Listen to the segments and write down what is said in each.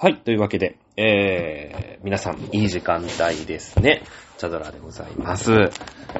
はい、というわけで、えー、皆さん、いい時間帯ですね。チャドラでございます。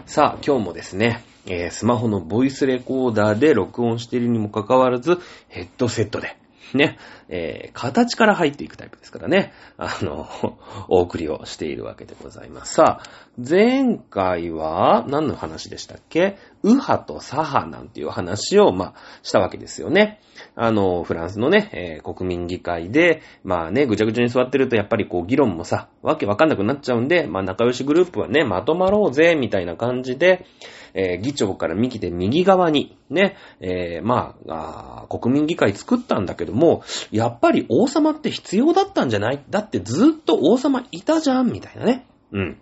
さあ、今日もですね、えー、スマホのボイスレコーダーで録音しているにもかかわらず、ヘッドセットで、ね、えー、形から入っていくタイプですからね、あの、お送りをしているわけでございます。さあ、前回は何の話でしたっけ？右派と左派なんていう話を、まあ、したわけですよね。あの、フランスのね、えー国民議会で、まあね、ぐちゃぐちゃに座ってるとやっぱりこう議論もさ、わけわかんなくなっちゃうんで、まあ仲良しグループはね、まとまろうぜ、みたいな感じで、えー議長から右手右側に、ね、えーまあ国民議会作ったんだけども、やっぱり王様って必要だったんじゃない？だってずっと王様いたじゃん、みたいなね。うん。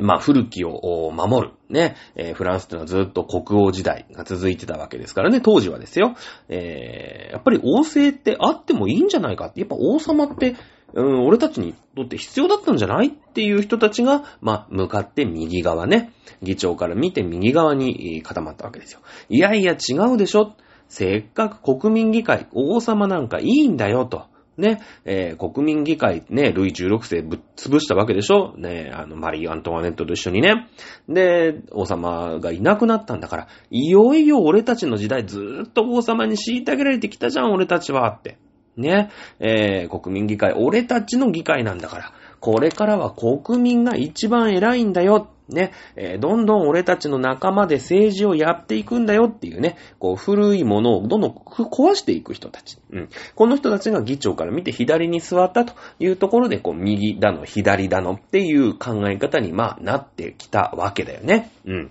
まあ、古きを守る。ね。えーフランスってのはずっと国王時代が続いてたわけですからね、当時はですよ。えーやっぱり王政ってあってもいいんじゃないかって。やっぱ王様って、うん、俺たちにとって必要だったんじゃないっていう人たちが、まあ、向かって右側ね。議長から見て右側に固まったわけですよ。いやいや違うでしょ。せっかく国民議会、王様なんかいいんだよと。ね、えー国民議会ね、ルイ16世ぶっ潰したわけでしょね、あの、マリー・アントワネットと一緒にね。で、王様がいなくなったんだから、いよいよ俺たちの時代ずーっと王様に虐げられてきたじゃん、俺たちはって。ね、えー国民議会、俺たちの議会なんだから、これからは国民が一番偉いんだよ。ね、えーどんどん俺たちの仲間で政治をやっていくんだよっていうね、こう古いものをどんどん壊していく人たち。うん。この人たちが議長から見て左に座ったというところで、こう右だの左だのっていう考え方にまあなってきたわけだよね。うん。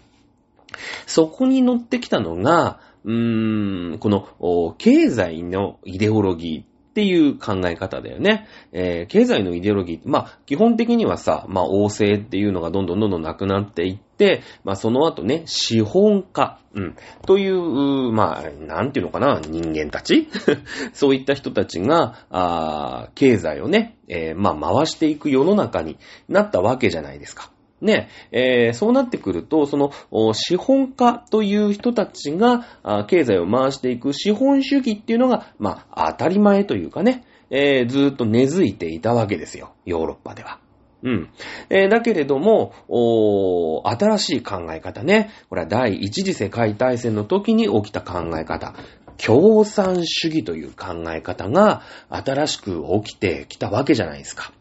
そこに乗ってきたのが、うーん、この、お経済のイデオロギーっていう考え方だよね。えー経済のイデオロギー、まあ、基本的にはさ、まあ、王政っていうのがどんどんどんどんなくなっていって、まあ、その後ね、資本家、うん、という、まあ、なんていうのかな、人間たち？そういった人たちが、あ経済をね、えーまあ、回していく世の中になったわけじゃないですか。ね、えーそうなってくると、その、資本家という人たちが、経済を回していく資本主義っていうのが、まあ、当たり前というかね、えーずっと根付いていたわけですよ。ヨーロッパでは。うん。えーだけれども、新しい考え方ね。これは第一次世界大戦の時に起きた考え方。共産主義という考え方が新しく起きてきたわけじゃないですか。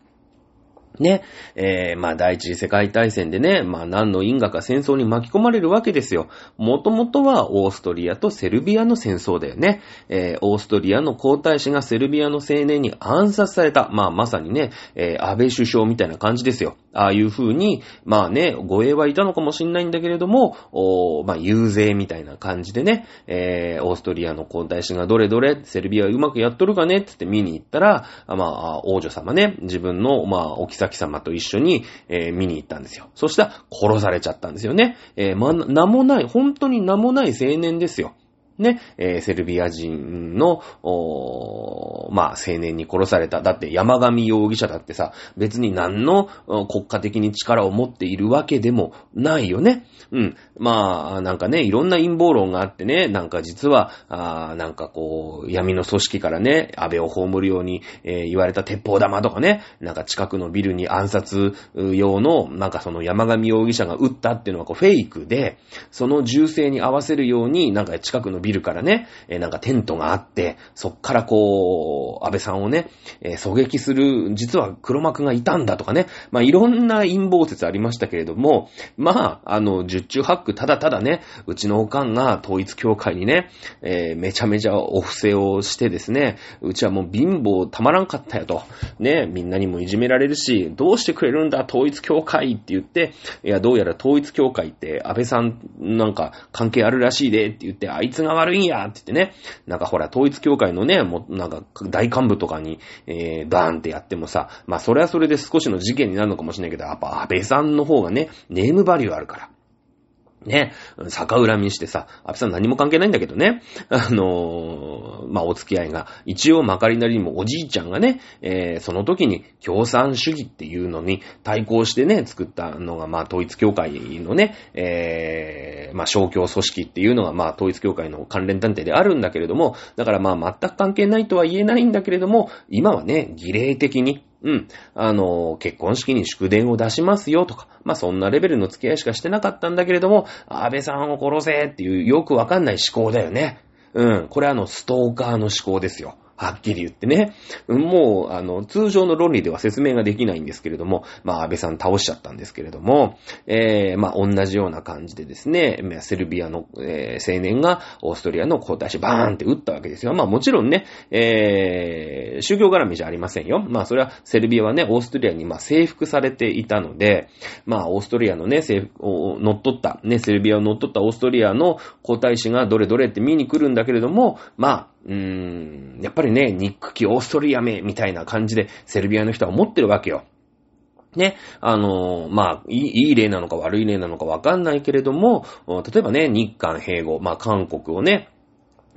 ね。えー、まあ、第一次世界大戦でね、まあ、何の因果か戦争に巻き込まれるわけですよ。もともとはオーストリアとセルビアの戦争だよね。えー、オーストリアの皇太子がセルビアの青年に暗殺された。まあ、まさにね、えー、安倍首相みたいな感じですよ。ああいう風に、まあね、護衛はいたのかもしんないんだけれども、おまあ、遊説みたいな感じでね、えー、オーストリアの皇太子がどれどれ、セルビアうまくやっとるかねってって見に行ったら、まあ、王女様ね、自分の、まあ、お妃様と一緒に、えー見に行ったんですよ。そしたら、殺されちゃったんですよね。えーまあ、名もない、本当に名もない青年ですよ。ね、えーセルビア人の、おまあ、青年に殺された。だって山上容疑者だってさ、別に何の国家的に力を持っているわけでもないよね。うん。まあ、なんかね、いろんな陰謀論があってね、なんか実は、あーなんかこう、闇の組織からね、安倍を葬るように、えー言われた鉄砲玉とかね、なんか近くのビルに暗殺用の、なんかその山上容疑者が撃ったっていうのはこうフェイクで、その銃声に合わせるように、なんか近くのビルからね、えーなんかテントがあって、そっからこう、安倍さんをね、えー狙撃する、実は黒幕がいたんだとかね、まあいろんな陰謀説ありましたけれども、まあ、あの、十中八ただただね、うちのおかんが統一教会にね、えーめちゃめちゃお布施をしてですね、うちはもう貧乏たまらんかったよと、ね、みんなにもいじめられるし、どうしてくれるんだ、統一教会って言って、いや、どうやら統一教会って安倍さんなんか関係あるらしいでって言って、あいつが悪いんやって言ってね、なんかほら、統一教会のね、もうなんか大幹部とかに、えー、バーンってやってもさ、まあそれはそれで少しの事件になるのかもしれないけど、やっぱ安倍さんの方がね、ネームバリューあるから。ね、逆恨みしてさ、安倍さん何も関係ないんだけどね、あのー、まあ、お付き合いが、一応まかりなりにもおじいちゃんがね、えー、その時に共産主義っていうのに対抗してね、作ったのが、まあ、統一教会のね、えー、まあ、小教組織っていうのが、まあ、統一教会の関連団体であるんだけれども、だからま、全く関係ないとは言えないんだけれども、今はね、儀礼的に、うん。あの、結婚式に祝電を出しますよとか、まあそんなレベルの付き合いしかしてなかったんだけれども、安倍さんを殺せっていうよくわかんない思考だよね。うん。これあの、ストーカーの思考ですよ。はっきり言ってね。もう、あの、通常の論理では説明ができないんですけれども、まあ、安倍さん倒しちゃったんですけれども、えー、まあ、同じような感じでですね、セルビアの、えー、青年がオーストリアの皇太子バーンって撃ったわけですよ。まあ、もちろんね、えー、宗教絡みじゃありませんよ。まあ、それは、セルビアはね、オーストリアに、まあ、征服されていたので、まあ、オーストリアのね、征服を乗っ取った、ね、セルビアを乗っ取ったオーストリアの皇太子がどれどれって見に来るんだけれども、まあ、やっぱりね、ニックキオーストリア名みたいな感じでセルビアの人は思ってるわけよ。ね、あのー、まあいい、いい例なのか悪い例なのかわかんないけれども、例えばね、日韓併合、まあ韓国をね、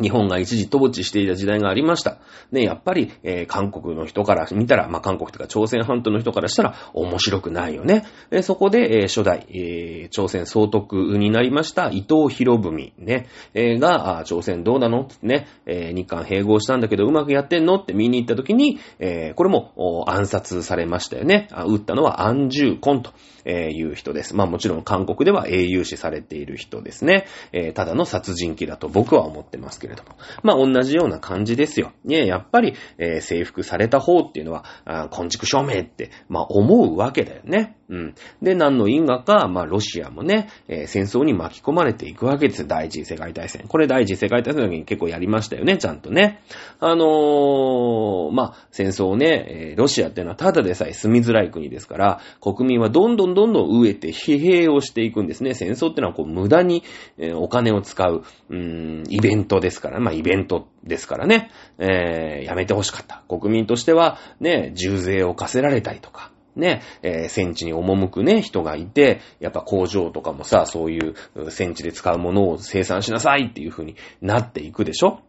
日本が一時統治していた時代がありました。ね、やっぱり、えー、韓国の人から見たら、まあ、韓国とか朝鮮半島の人からしたら面白くないよね。え、そこで、えー、初代、えー、朝鮮総督になりました伊藤博文ね、えー、が、朝鮮どうなの？ってね、え、日韓併合したんだけどうまくやってんの？って見に行った時に、え、これも暗殺されましたよね。撃ったのは安住根と。えー、いう人です。まあもちろん韓国では英雄視されている人ですね。えー、ただの殺人鬼だと僕は思ってますけれども。まあ同じような感じですよ。ね、やっぱり、えー、征服された方っていうのは、あ昆虫証明って、まあ思うわけだよね。うん。で、何の因果か、まあ、ロシアもね、えー、戦争に巻き込まれていくわけです。第一次世界大戦。これ第一次世界大戦の時に結構やりましたよね、ちゃんとね。あのー、まあ、戦争をね、えー、ロシアっていうのはただでさえ住みづらい国ですから、国民はどんどんどんどん飢えて疲弊をしていくんですね。戦争っていうのはこう、無駄に、え、お金を使う、うーん、イベントですから、まあ、イベントですからね、えー、やめてほしかった。国民としては、ね、重税を課せられたりとか、ね、えー、戦地に赴くね、人がいて、やっぱ工場とかもさ、そういう戦地で使うものを生産しなさいっていう風になっていくでしょ？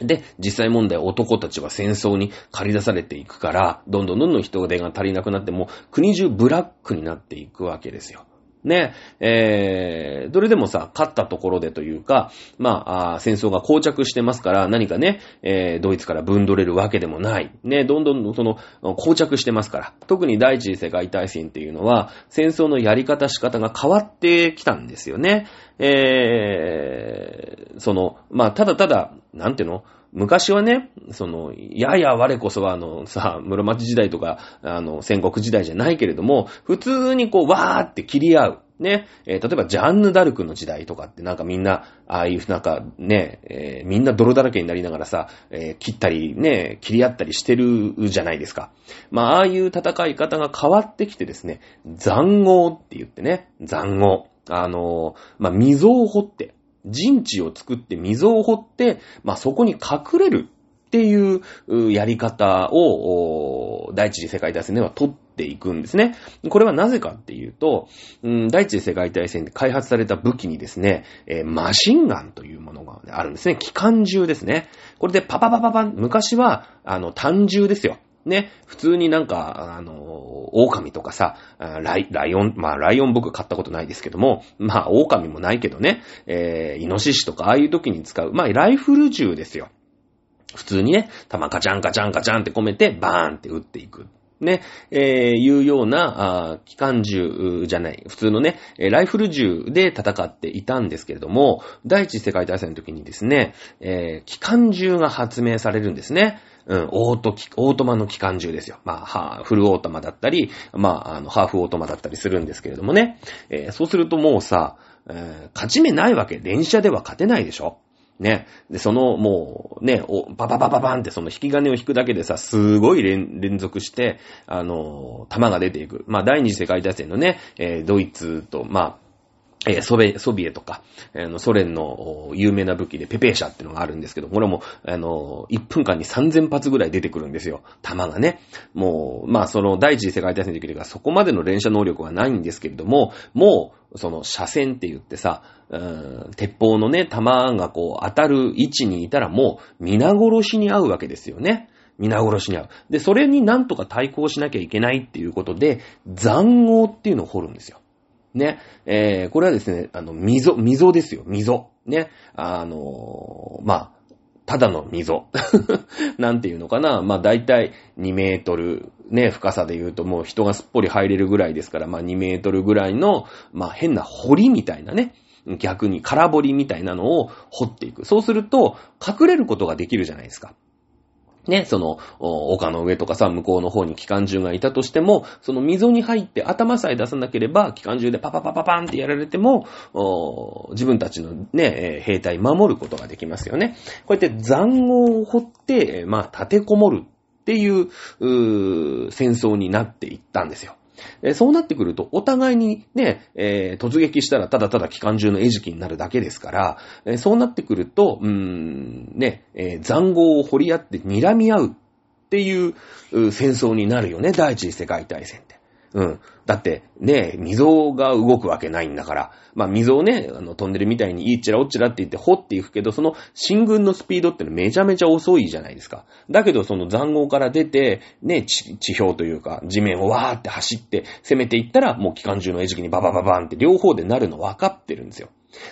で、実際問題男たちは戦争に借り出されていくから、どんどんどんどん人手が足りなくなって、もう国中ブラックになっていくわけですよ。ね、えー、どれでもさ、勝ったところでというか、まあ、あ戦争が膠着してますから、何かね、えー、ドイツから分取れるわけでもない。ね、どんどんその、膠着してますから。特に第一次世界大戦っていうのは、戦争のやり方仕方が変わってきたんですよね。えー、その、まあ、ただただ、なんていうの？昔はね、その、やや我こそはあの、さ、室町時代とか、あの、戦国時代じゃないけれども、普通にこう、わーって切り合う。ね、えー、例えばジャンヌ・ダルクの時代とかってなんかみんな、ああいうなんかね、えー、みんな泥だらけになりながらさ、えー、切ったりね、切り合ったりしてるじゃないですか。まあ、ああいう戦い方が変わってきてですね、残壕って言ってね、残壕。あのまあ、溝を掘って、陣地を作って溝を掘って、まあ、そこに隠れるっていうやり方を、第一次世界大戦では取っていくんですね。これはなぜかっていうと、うん、第一次世界大戦で開発された武器にですね、えー、マシンガンというものがあるんですね。機関銃ですね。これでパパパパパン、昔は、あの、単銃ですよ。ね、普通になんか、あの、狼とかさ、ライライオン、まあ、ライオン僕買ったことないですけども、まあ、狼もないけどね、えー、イノシシとかああいう時に使う、まあ、ライフル銃ですよ。普通にね、弾カチャンカチャンカチャンって込めて、バーンって撃っていく。ね、えー、いうような、あ機関銃じゃない、普通のね、ライフル銃で戦っていたんですけれども、第一次世界大戦の時にですね、えー、機関銃が発明されるんですね。うん、オート、オートマの機関銃ですよ。まあ、フルオートマだったり、まあ、あの、ハーフオートマだったりするんですけれどもね。えー、そうするともうさ、えー、勝ち目ないわけ。連射では勝てないでしょね。で、その、もう、ね、お、バババババンってその引き金を引くだけでさ、すごい連連続して、あの、弾が出ていく。まあ、第二次世界大戦のね、えー、ドイツと、まあ、えソ、ビエとか、あの、ソ連の有名な武器でペペーシャっていうのがあるんですけど、これも、あの、1分間に3000発ぐらい出てくるんですよ。弾がね。もう、まあ、その、第一次世界大戦の時にはそこまでの連射能力はないんですけれども、もう、その、射線って言ってさ、鉄砲のね、弾がこう、当たる位置にいたらもう、皆殺しに合うわけですよね。皆殺しに合う。で、それになんとか対抗しなきゃいけないっていうことで、残壕っていうのを掘るんですよ。ね。えー、これはですね、あの、溝、溝ですよ、溝。ね。あのーまあ、ただの溝。なんていうのかな。まあ、だいたい2メートル、ね、深さで言うともう人がすっぽり入れるぐらいですから、まあ、2メートルぐらいの、まあ、変な堀みたいなね。逆に空堀みたいなのを掘っていく。そうすると、隠れることができるじゃないですか。ね、その、丘の上とかさ、向こうの方に機関銃がいたとしても、その溝に入って頭さえ出さなければ、機関銃でパパパパパンってやられても、自分たちのね、兵隊守ることができますよね。こうやって残壕を掘って、まあ、立てこもるっていう、う戦争になっていったんですよ。えそうなってくると、お互いにね、えー突撃したらただただ機関銃の餌食になるだけですから、えそうなってくると、うーん、ね、えー残壕を掘り合って睨み合うっていう戦争になるよね、第一次世界大戦って。うん。だって、ね、溝が動くわけないんだから。まあ、溝をね、あの、飛んでるみたいに、いいちらおっちらって言って掘っていくけど、その進軍のスピードってのめちゃめちゃ遅いじゃないですか。だけど、その残壕から出て、ね、地地表というか、地面をわーって走って攻めていったら、もう機関銃の餌食にババババンって両方でなるの分かってるんですよ。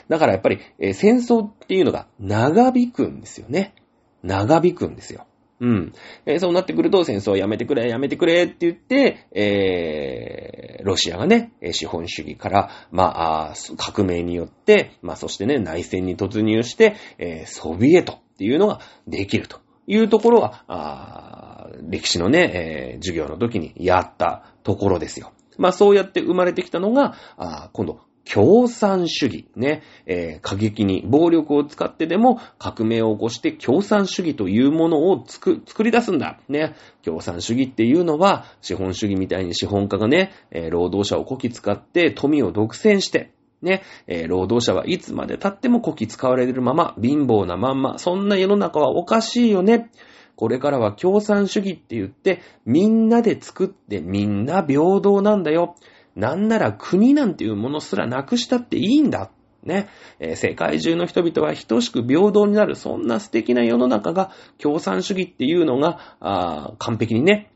だからやっぱり、えー戦争っていうのが長引くんですよね。長引くんですよ。うん。えーそうなってくると、戦争をやめてくれ、やめてくれって言って、えー、ロシアがね、資本主義から、まあ、革命によって、まあ、そしてね、内戦に突入して、えーソビエトっていうのができるというところは、あ歴史のね、えー授業の時にやったところですよ。まあ、そうやって生まれてきたのが、あ今度、共産主義。ね、えー過激に暴力を使ってでも革命を起こして共産主義というものを作作り出すんだ。ね、共産主義っていうのは資本主義みたいに資本家がね、えー労働者をこき使って富を独占して、ね、えー労働者はいつまで経ってもこき使われるまま、貧乏なまんま、そんな世の中はおかしいよね。これからは共産主義って言って、みんなで作ってみんな平等なんだよ。なんなら国なんていうものすらなくしたっていいんだ。ね、えー世界中の人々は等しく平等になる、そんな素敵な世の中が共産主義っていうのが、あ完璧にね、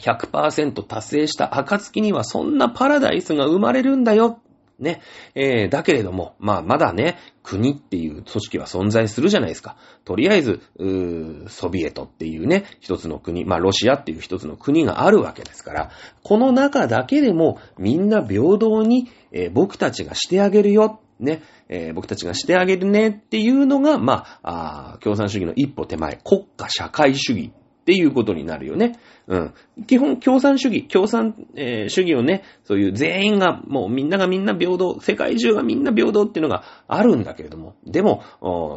100%達成した暁にはそんなパラダイスが生まれるんだよ。ね。えーだけれども、まあ、まだね、国っていう組織は存在するじゃないですか。とりあえず、うーソビエトっていうね、一つの国、まあ、ロシアっていう一つの国があるわけですから、この中だけでもみんな平等に、えー僕たちがしてあげるよ。ね、えー僕たちがしてあげるねっていうのが、まあ、あ共産主義の一歩手前、国家社会主義っていうことになるよね。うん。基本、共産主義、共産、えー主義をね、そういう全員が、もうみんながみんな平等、世界中がみんな平等っていうのがあるんだけれども、でも、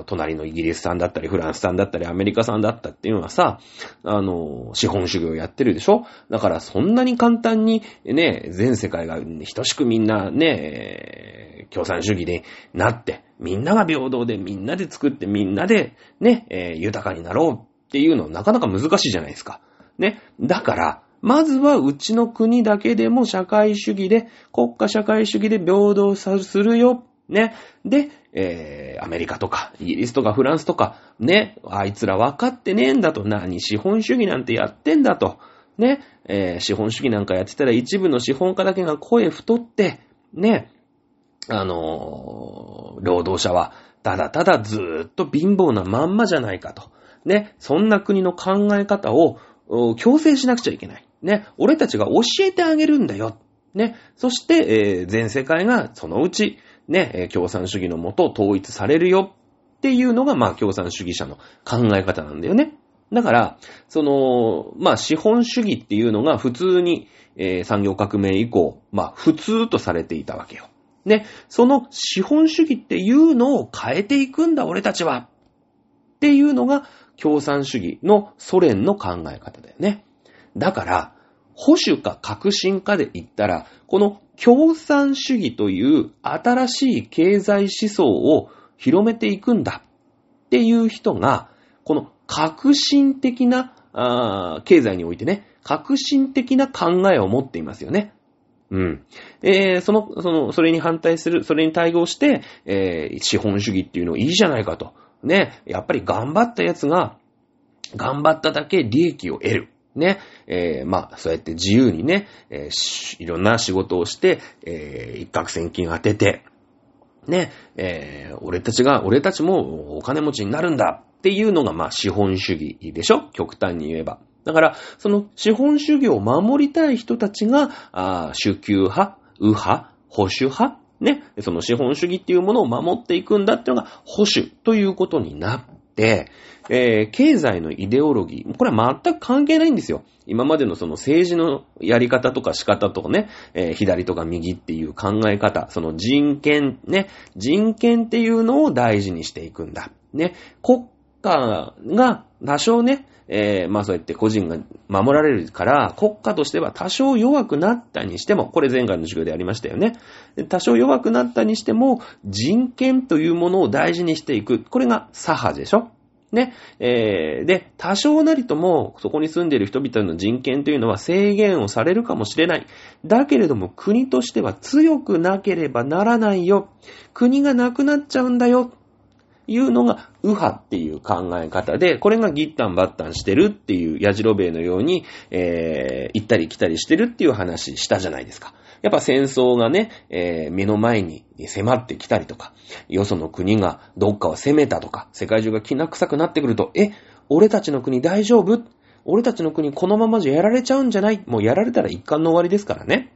隣のイギリスさんだったり、フランスさんだったり、アメリカさんだったっていうのはさ、あの、資本主義をやってるでしょ？だからそんなに簡単に、ね、全世界が等しくみんなね、共産主義になって、みんなが平等で、みんなで作って、みんなで、ね、えー豊かになろうっていうのなかなか難しいじゃないですか。ね。だから、まずはうちの国だけでも社会主義で、国家社会主義で平等さするよ。ね。で、えー、アメリカとか、イギリスとかフランスとか、ね、あいつら分かってねえんだと、何資本主義なんてやってんだと。ね、えー資本主義なんかやってたら一部の資本家だけが声太って、ね、あのー労働者は、ただただずーっと貧乏なまんまじゃないかと。ね、そんな国の考え方を、強制しなくちゃいけない。ね、俺たちが教えてあげるんだよ。ね、そして、えー全世界がそのうち、ね、共産主義のもと統一されるよっていうのが、まあ、共産主義者の考え方なんだよね。だから、その、まあ、資本主義っていうのが普通に、えー産業革命以降、まあ、普通とされていたわけよ。ね、その資本主義っていうのを変えていくんだ、俺たちは。っていうのが共産主義のソ連の考え方だよね。だから、保守か革新かで言ったら、この共産主義という新しい経済思想を広めていくんだっていう人が、この革新的なあ経済においてね、革新的な考えを持っていますよね。うん。えー、その、その、それに反対する、それに対応して、えー、資本主義っていうのいいじゃないかと。ね。やっぱり頑張ったやつが、頑張っただけ利益を得る。ね。えー、まあ、そうやって自由にね、えー、いろんな仕事をして、えー、一攫千金当てて、ね、えー、俺たちが、俺たちもお金持ちになるんだっていうのが、まあ、資本主義でしょ？極端に言えば。だから、その資本主義を守りたい人たちが、あ主給派、右派、保守派、ね、その資本主義っていうものを守っていくんだっていうのが保守ということになって、えー、経済のイデオロギー、これは全く関係ないんですよ。今までのその政治のやり方とか仕方とかね、えー、左とか右っていう考え方、その人権、ね、人権っていうのを大事にしていくんだ。ね、国家が多少ね、えー、まあそうやって個人が守られるから、国家としては多少弱くなったにしても、これ前回の授業でありましたよね。多少弱くなったにしても、人権というものを大事にしていく。これが左派でしょね。えー、で、多少なりとも、そこに住んでいる人々の人権というのは制限をされるかもしれない。だけれども、国としては強くなければならないよ。国がなくなっちゃうんだよ。いうのが、右派っていう考え方で、これがギッタンバッタンしてるっていう、ヤジロベイのように、えー、行ったり来たりしてるっていう話したじゃないですか。やっぱ戦争がね、えー、目の前に迫ってきたりとか、よその国がどっかを攻めたとか、世界中が気な臭くなってくると、え、俺たちの国大丈夫？俺たちの国このままじゃやられちゃうんじゃない？もうやられたら一貫の終わりですからね。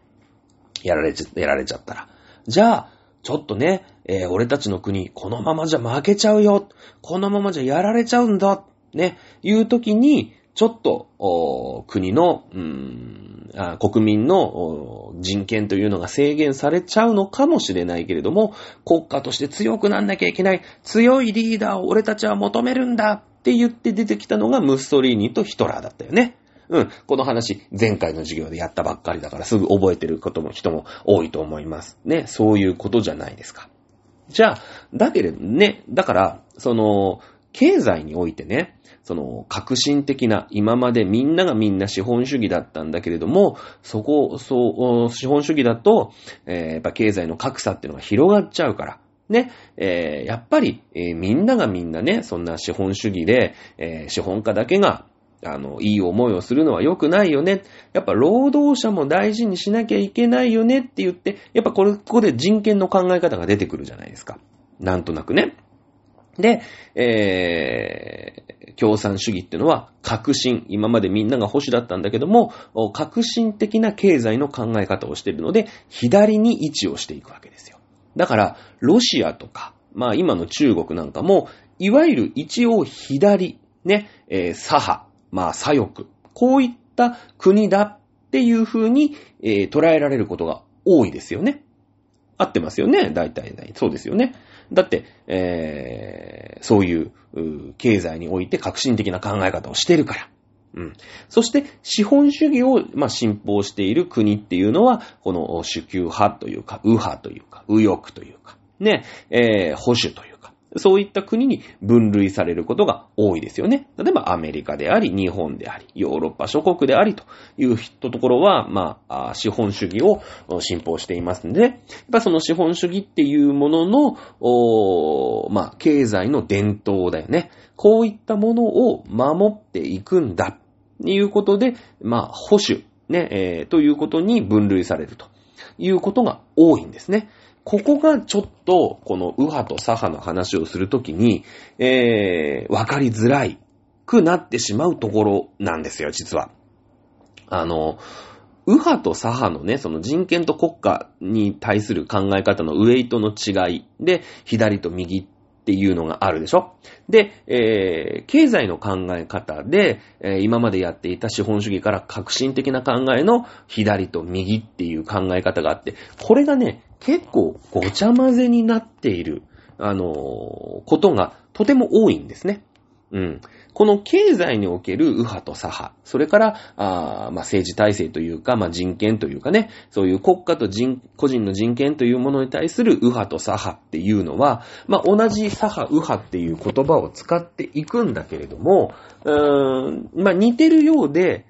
やられちゃ、やられちゃったら。じゃあ、ちょっとね、えー、俺たちの国、このままじゃ負けちゃうよ。このままじゃやられちゃうんだ。ね、いう時に、ちょっと、国の、うーんあ、国民の人権というのが制限されちゃうのかもしれないけれども、国家として強くなんなきゃいけない、強いリーダーを俺たちは求めるんだって言って出てきたのがムッソリーニとヒトラーだったよね。うん。この話、前回の授業でやったばっかりだからすぐ覚えてることも人も多いと思います。ね。そういうことじゃないですか。じゃあ、だけれどね、だから、その、経済においてね、その、革新的な、今までみんながみんな資本主義だったんだけれども、そこ、そう、資本主義だと、えー、やっぱ経済の格差っていうのが広がっちゃうから、ね、えー、やっぱり、えー、みんながみんなね、そんな資本主義で、えー、資本家だけが、あの、いい思いをするのは良くないよね。やっぱ労働者も大事にしなきゃいけないよねって言って、やっぱこれ、ここで人権の考え方が出てくるじゃないですか。なんとなくね。で、えー、共産主義ってのは革新。今までみんなが保守だったんだけども、革新的な経済の考え方をしているので、左に位置をしていくわけですよ。だから、ロシアとか、まあ今の中国なんかも、いわゆる一応左、ね、えー、左派、まあ、左翼。こういった国だっていう風に、えー、捉えられることが多いですよね。合ってますよね大体、そうですよね。だって、えー、そういうう経済において革新的な考え方をしてるから。うん。そして、資本主義を、まあ、信奉している国っていうのは、この主給派というか、右派というか、右翼というか、ね、えー、保守というそういった国に分類されることが多いですよね。例えばアメリカであり、日本であり、ヨーロッパ諸国でありというところは、まあ、資本主義を信奉していますので、やっぱその資本主義っていうものの、まあ、経済の伝統だよね。こういったものを守っていくんだ。ということで、まあ、保守、ね、えー、ということに分類されるということが多いんですね。ここがちょっと、この右派と左派の話をするときに、えー、わかりづらいくなってしまうところなんですよ、実は。あの、右派と左派のね、その人権と国家に対する考え方のウェイトの違いで、左と右っっていうのがあるでしょ？で、えー、経済の考え方で、えー、今までやっていた資本主義から革新的な考えの左と右っていう考え方があって、これがね、結構ごちゃ混ぜになっている、あのー、ことがとても多いんですね。うん。この経済における右派と左派、それから、あまあ、政治体制というか、まあ、人権というかね、そういう国家と人、個人の人権というものに対する右派と左派っていうのは、まあ、同じ左派、右派っていう言葉を使っていくんだけれども、うーん、まあ、似てるようで、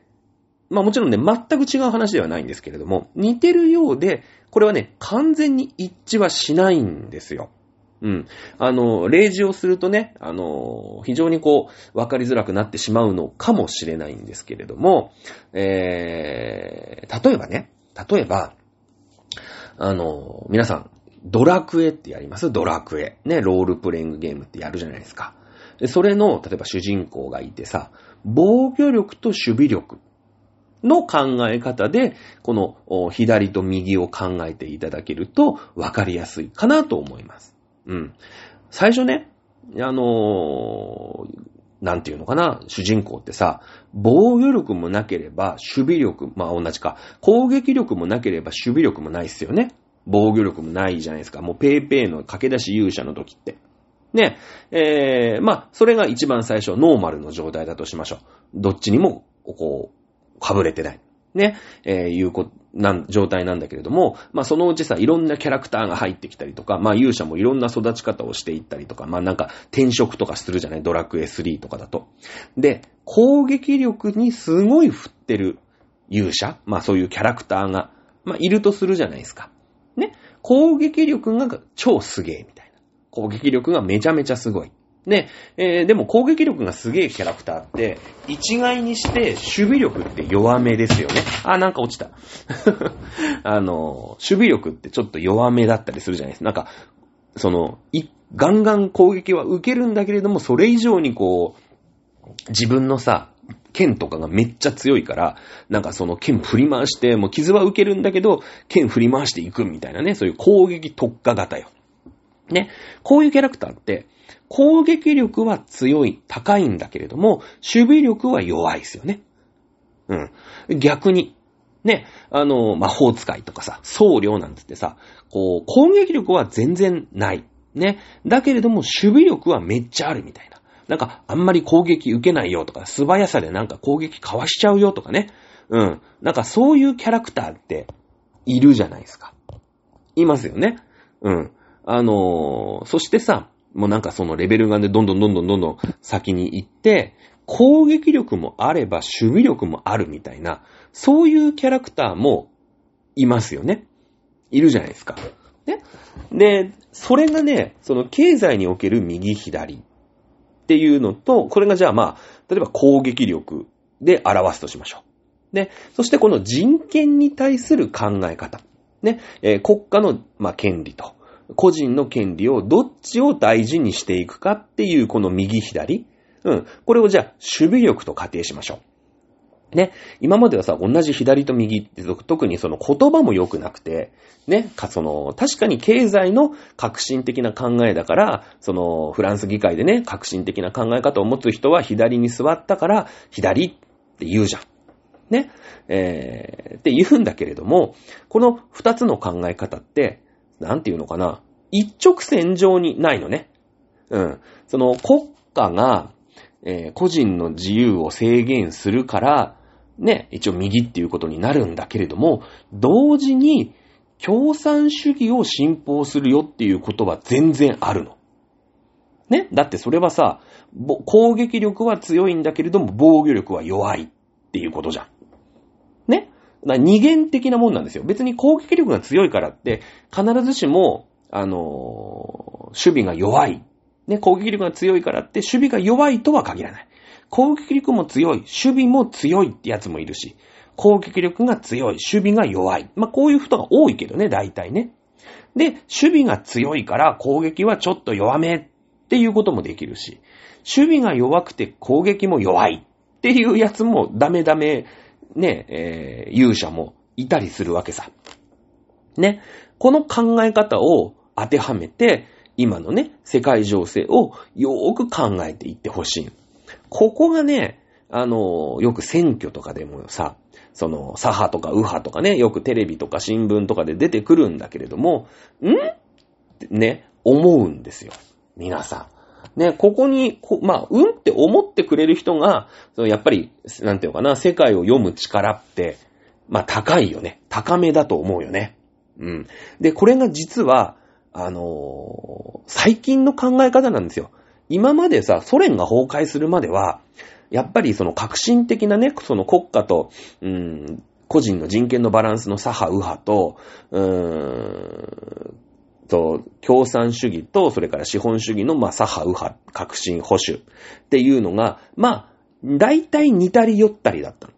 まあもちろんね、全く違う話ではないんですけれども、似てるようで、これはね、完全に一致はしないんですよ。うん。あの、例示をするとね、あの、非常にこう、わかりづらくなってしまうのかもしれないんですけれども、えー、例えばね、例えば、あの、皆さん、ドラクエってやります？ドラクエ。ね、ロールプレイングゲームってやるじゃないですか。で、それの、例えば主人公がいてさ、防御力と守備力の考え方で、この左と右を考えていただけると分かりやすいかなと思います。うん。最初ね、あのー、なんていうのかな、主人公ってさ、防御力もなければ守備力、まあ同じか、攻撃力もなければ守備力もないっすよね。防御力もないじゃないですか。もうペーペーの駆け出し勇者の時って。ね。えー、まあ、それが一番最初、ノーマルの状態だとしましょう。どっちにも、こう、かぶれてない。ね、えー、いうこと、なん、状態なんだけれども、まあそのうちさ、いろんなキャラクターが入ってきたりとか、まあ勇者もいろんな育ち方をしていったりとか、まあなんか転職とかするじゃない？ドラクエ3とかだと。で、攻撃力にすごい振ってる勇者、まあそういうキャラクターが、まあいるとするじゃないですか。ね？攻撃力が超すげえみたいな。攻撃力がめちゃめちゃすごい。で、えー、でも攻撃力がすげえキャラクターって、一概にして守備力って弱めですよね。あ、なんか落ちた。あの、守備力ってちょっと弱めだったりするじゃないですか。なんか、その、い、ガンガン攻撃は受けるんだけれども、それ以上にこう、自分のさ、剣とかがめっちゃ強いから、なんかその剣振り回して、もう傷は受けるんだけど、剣振り回していくみたいなね、そういう攻撃特化型よ。ね。こういうキャラクターって、攻撃力は強い、高いんだけれども、守備力は弱いですよね。うん。逆に、ね、あの、魔法使いとかさ、僧侶なんつってさ、こう、攻撃力は全然ない。ね。だけれども、守備力はめっちゃあるみたいな。なんか、あんまり攻撃受けないよとか、素早さでなんか攻撃かわしちゃうよとかね。うん。なんかそういうキャラクターって、いるじゃないですか。いますよね。うん。あのー、そしてさ、もうなんかそのレベルがね、どんどんどんどんどんどん先に行って、攻撃力もあれば守備力もあるみたいな、そういうキャラクターもいますよね。いるじゃないですか。ね。で、それがね、その経済における右左っていうのと、これがじゃあまあ、例えば攻撃力で表すとしましょう。で、そしてこの人権に対する考え方。ね、えー、国家の、まあ、権利と、個人の権利をどっちを大事にしていくかっていうこの右左。うん。これをじゃあ守備力と仮定しましょう。ね。今まではさ、同じ左と右って特にその言葉も良くなくて、ね。か、その、確かに経済の革新的な考えだから、その、フランス議会でね、革新的な考え方を持つ人は左に座ったから、左って言うじゃん。ね。えー、って言うんだけれども、この二つの考え方って、なんていうのかな、一直線上にないのね。うん。その国家が、えー、個人の自由を制限するから、ね、一応右っていうことになるんだけれども、同時に共産主義を信奉するよっていうことは全然あるの。ね？だってそれはさ、攻撃力は強いんだけれども防御力は弱いっていうことじゃん。ね？二元的なもんなんですよ。別に攻撃力が強いからって、必ずしも、あのー、守備が弱い。ね、攻撃力が強いからって、守備が弱いとは限らない。攻撃力も強い、守備も強いってやつもいるし、攻撃力が強い、守備が弱い。まあ、こういう人が多いけどね、大体ね。で、守備が強いから攻撃はちょっと弱めっていうこともできるし、守備が弱くて攻撃も弱いっていうやつもダメダメね、えー、勇者もいたりするわけさ。ね。この考え方を当てはめて、今のね、世界情勢をよーく考えていってほしい。ここがね、あの、よく選挙とかでもさ、その、左派とか右派とかね、よくテレビとか新聞とかで出てくるんだけれども、ん？ってね、思うんですよ。皆さん。ね、ここに、こまあ、うんって思ってくれる人が、やっぱり、なんていうかな、世界を読む力って、まあ、高いよね。高めだと思うよね。うん。で、これが実は、あのー、最近の考え方なんですよ。今までさ、ソ連が崩壊するまでは、やっぱりその革新的なね、その国家と、うん、個人の人権のバランスの左派右派と、うーん、と、共産主義と、それから資本主義の、まあ、左派、右派、革新、保守っていうのが、まあ、大体似たり寄ったりだったの。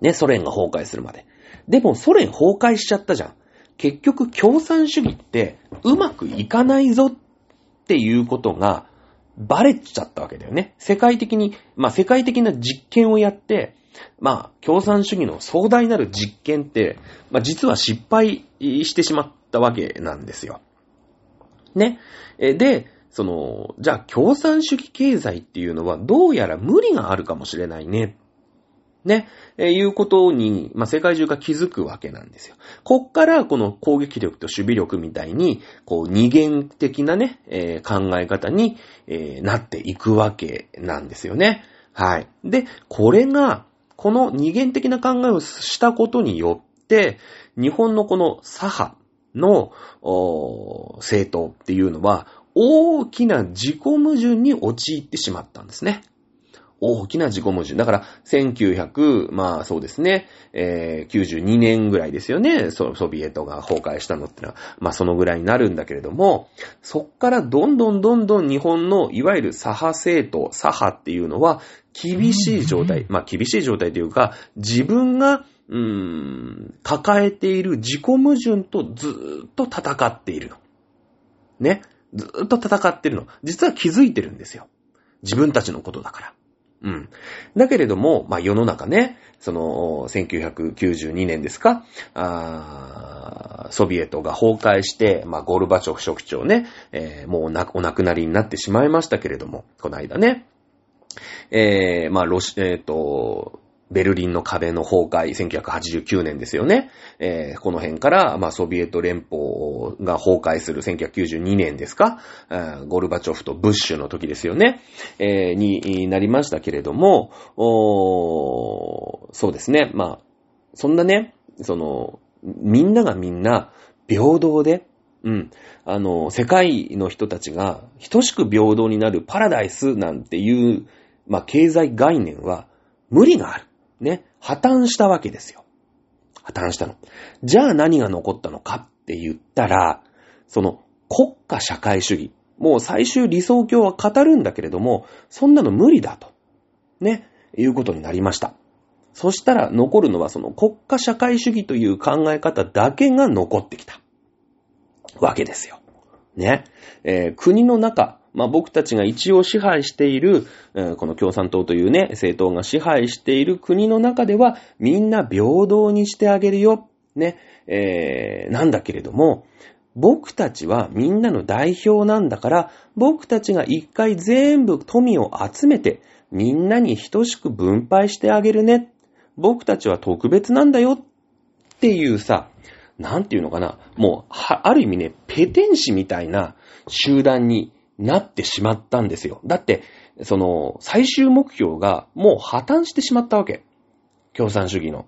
ね、ソ連が崩壊するまで。でも、ソ連崩壊しちゃったじゃん。結局、共産主義ってうまくいかないぞっていうことがバレちゃったわけだよね。世界的に、まあ、世界的な実験をやって、まあ、共産主義の壮大なる実験って、まあ、実は失敗してしまったたわけなんですよ。ね。で、その、じゃあ共産主義経済っていうのはどうやら無理があるかもしれないね。ね、えいうことに、まあ、世界中が気づくわけなんですよ。こっからこの攻撃力と守備力みたいに、こう二元的なね、えー、考え方に、えー、なっていくわけなんですよね。はい。で、これが、この二元的な考えをしたことによって、日本のこの左派の政党っていうのは、大きな自己矛盾に陥ってしまったんですね。大きな自己矛盾。だから、1900、まあそうですね、えー、92年ぐらいですよね、ソビエトが崩壊したのってのは、まあそのぐらいになるんだけれども、そっからどんどんどんどん日本のいわゆる左派政党、左派っていうのは、厳しい状態、まあ厳しい状態というか、自分が、うーん、抱えている自己矛盾とずーっと戦っているの。ね。ずーっと戦ってるの。実は気づいてるんですよ。自分たちのことだから。うん。だけれども、まあ世の中ね、その、1992年ですか、あソビエトが崩壊して、まあゴルバチョフ書記長ね、えー、もうお亡くなりになってしまいましたけれども、この間ね。えー、まあロシ、えっ、ー、と、ベルリンの壁の崩壊、1989年ですよね。えー、この辺から、まあ、ソビエト連邦が崩壊する1992年ですか、え、ゴルバチョフとブッシュの時ですよね。えー、になりましたけれども、そうですね。まあ、そんなね、その、みんながみんな平等で、うん。あの、世界の人たちが等しく平等になるパラダイスなんていう、まあ、経済概念は無理がある。ね、破綻したわけですよ。破綻したの。じゃあ何が残ったのかって言ったら、その国家社会主義。もう最終理想郷は語るんだけれども、そんなの無理だと。ね、いうことになりました。そしたら残るのはその国家社会主義という考え方だけが残ってきた。わけですよ。ね。えー、国の中、まあ、僕たちが一応支配している、この共産党というね、政党が支配している国の中では、みんな平等にしてあげるよ。ね、えー、なんだけれども、僕たちはみんなの代表なんだから、僕たちが一回全部富を集めて、みんなに等しく分配してあげるね。僕たちは特別なんだよっていうさ、なんていうのかな。もう、はある意味ね、ペテン師みたいな集団になってしまったんですよ。だって、その、最終目標がもう破綻してしまったわけ。共産主義の。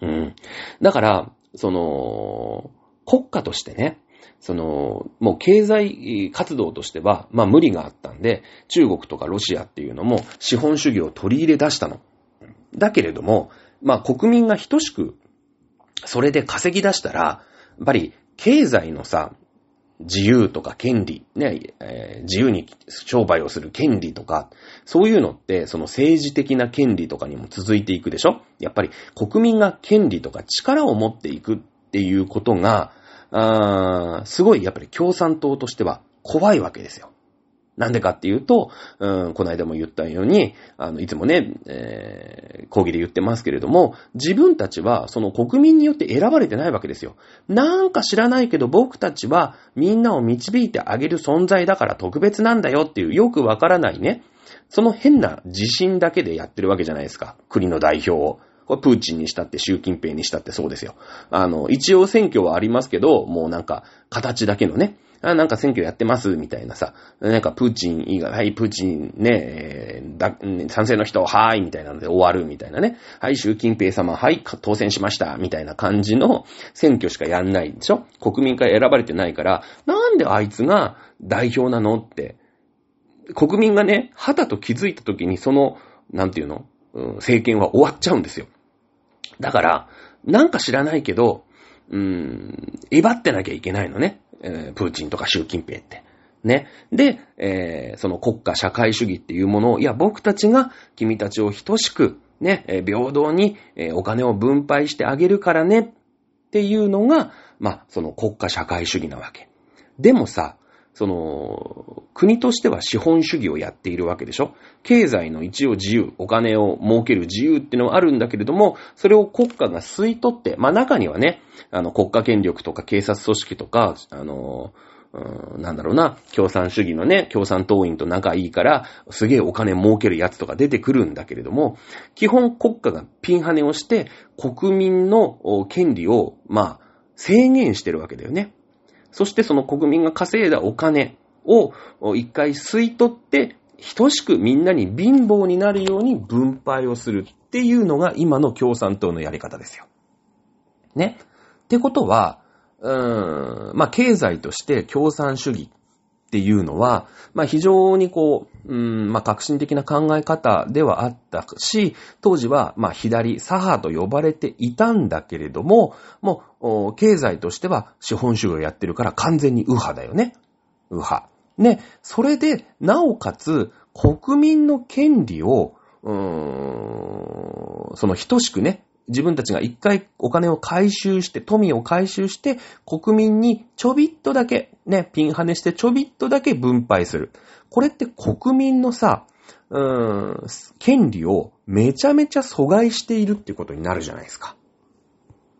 うん。だから、その、国家としてね、その、もう経済活動としては、まあ無理があったんで、中国とかロシアっていうのも資本主義を取り入れ出したの。だけれども、まあ国民が等しく、それで稼ぎ出したら、やっぱり経済のさ、自由とか権利、ね、えー、自由に商売をする権利とか、そういうのって、その政治的な権利とかにも続いていくでしょ？やっぱり国民が権利とか力を持っていくっていうことが、あすごいやっぱり共産党としては怖いわけですよ。なんでかっていうと、うん、この間も言ったように、あの、いつもね、えー、講義で言ってますけれども、自分たちはその国民によって選ばれてないわけですよ。なんか知らないけど僕たちはみんなを導いてあげる存在だから特別なんだよっていうよくわからないね。その変な自信だけでやってるわけじゃないですか。国の代表を。これプーチンにしたって習近平にしたってそうですよ。あの、一応選挙はありますけど、もうなんか、形だけのね、あ、なんか選挙やってます、みたいなさ、なんかプーチン以外、はい、プーチンね、えだ、賛成の人、はい、みたいなので終わるみたいなね。はい、習近平様、はい、当選しました、みたいな感じの選挙しかやんないでしょ国民から選ばれてないから、なんであいつが代表なのって、国民がね、肌と気づいた時にその、なんていうの、うん、政権は終わっちゃうんですよ。だから、なんか知らないけど、うーん、威張ってなきゃいけないのね。えー、プーチンとか習近平って。ね。で、えー、その国家社会主義っていうものを、いや、僕たちが君たちを等しく、ね、えー、平等に、えー、お金を分配してあげるからねっていうのが、まあ、その国家社会主義なわけ。でもさ、その、国としては資本主義をやっているわけでしょ？経済の一応自由、お金を儲ける自由っていうのはあるんだけれども、それを国家が吸い取って、まあ中にはね、あの国家権力とか警察組織とか、あの、うん、なんだろうな、共産主義のね、共産党員と仲いいから、すげえお金儲けるやつとか出てくるんだけれども、基本国家がピンハネをして、国民の権利を、まあ、制限してるわけだよね。そしてその国民が稼いだお金を一回吸い取って、等しくみんなに貧乏になるように分配をするっていうのが今の共産党のやり方ですよ。ね。ってことは、うーん、まあ、経済として共産主義っていうのは、まあ、非常にこう、うん、まあ、革新的な考え方ではあったし、当時は、まあ、左、左派と呼ばれていたんだけれども、もう、経済としては資本主義をやってるから完全に右派だよね。右派。ね、それで、なおかつ、国民の権利を、うーん、その等しくね、自分たちが一回お金を回収して、富を回収して、国民にちょびっとだけ、ね、ピンハネしてちょびっとだけ分配する。これって国民のさ、うーん、権利をめちゃめちゃ阻害しているってことになるじゃないですか。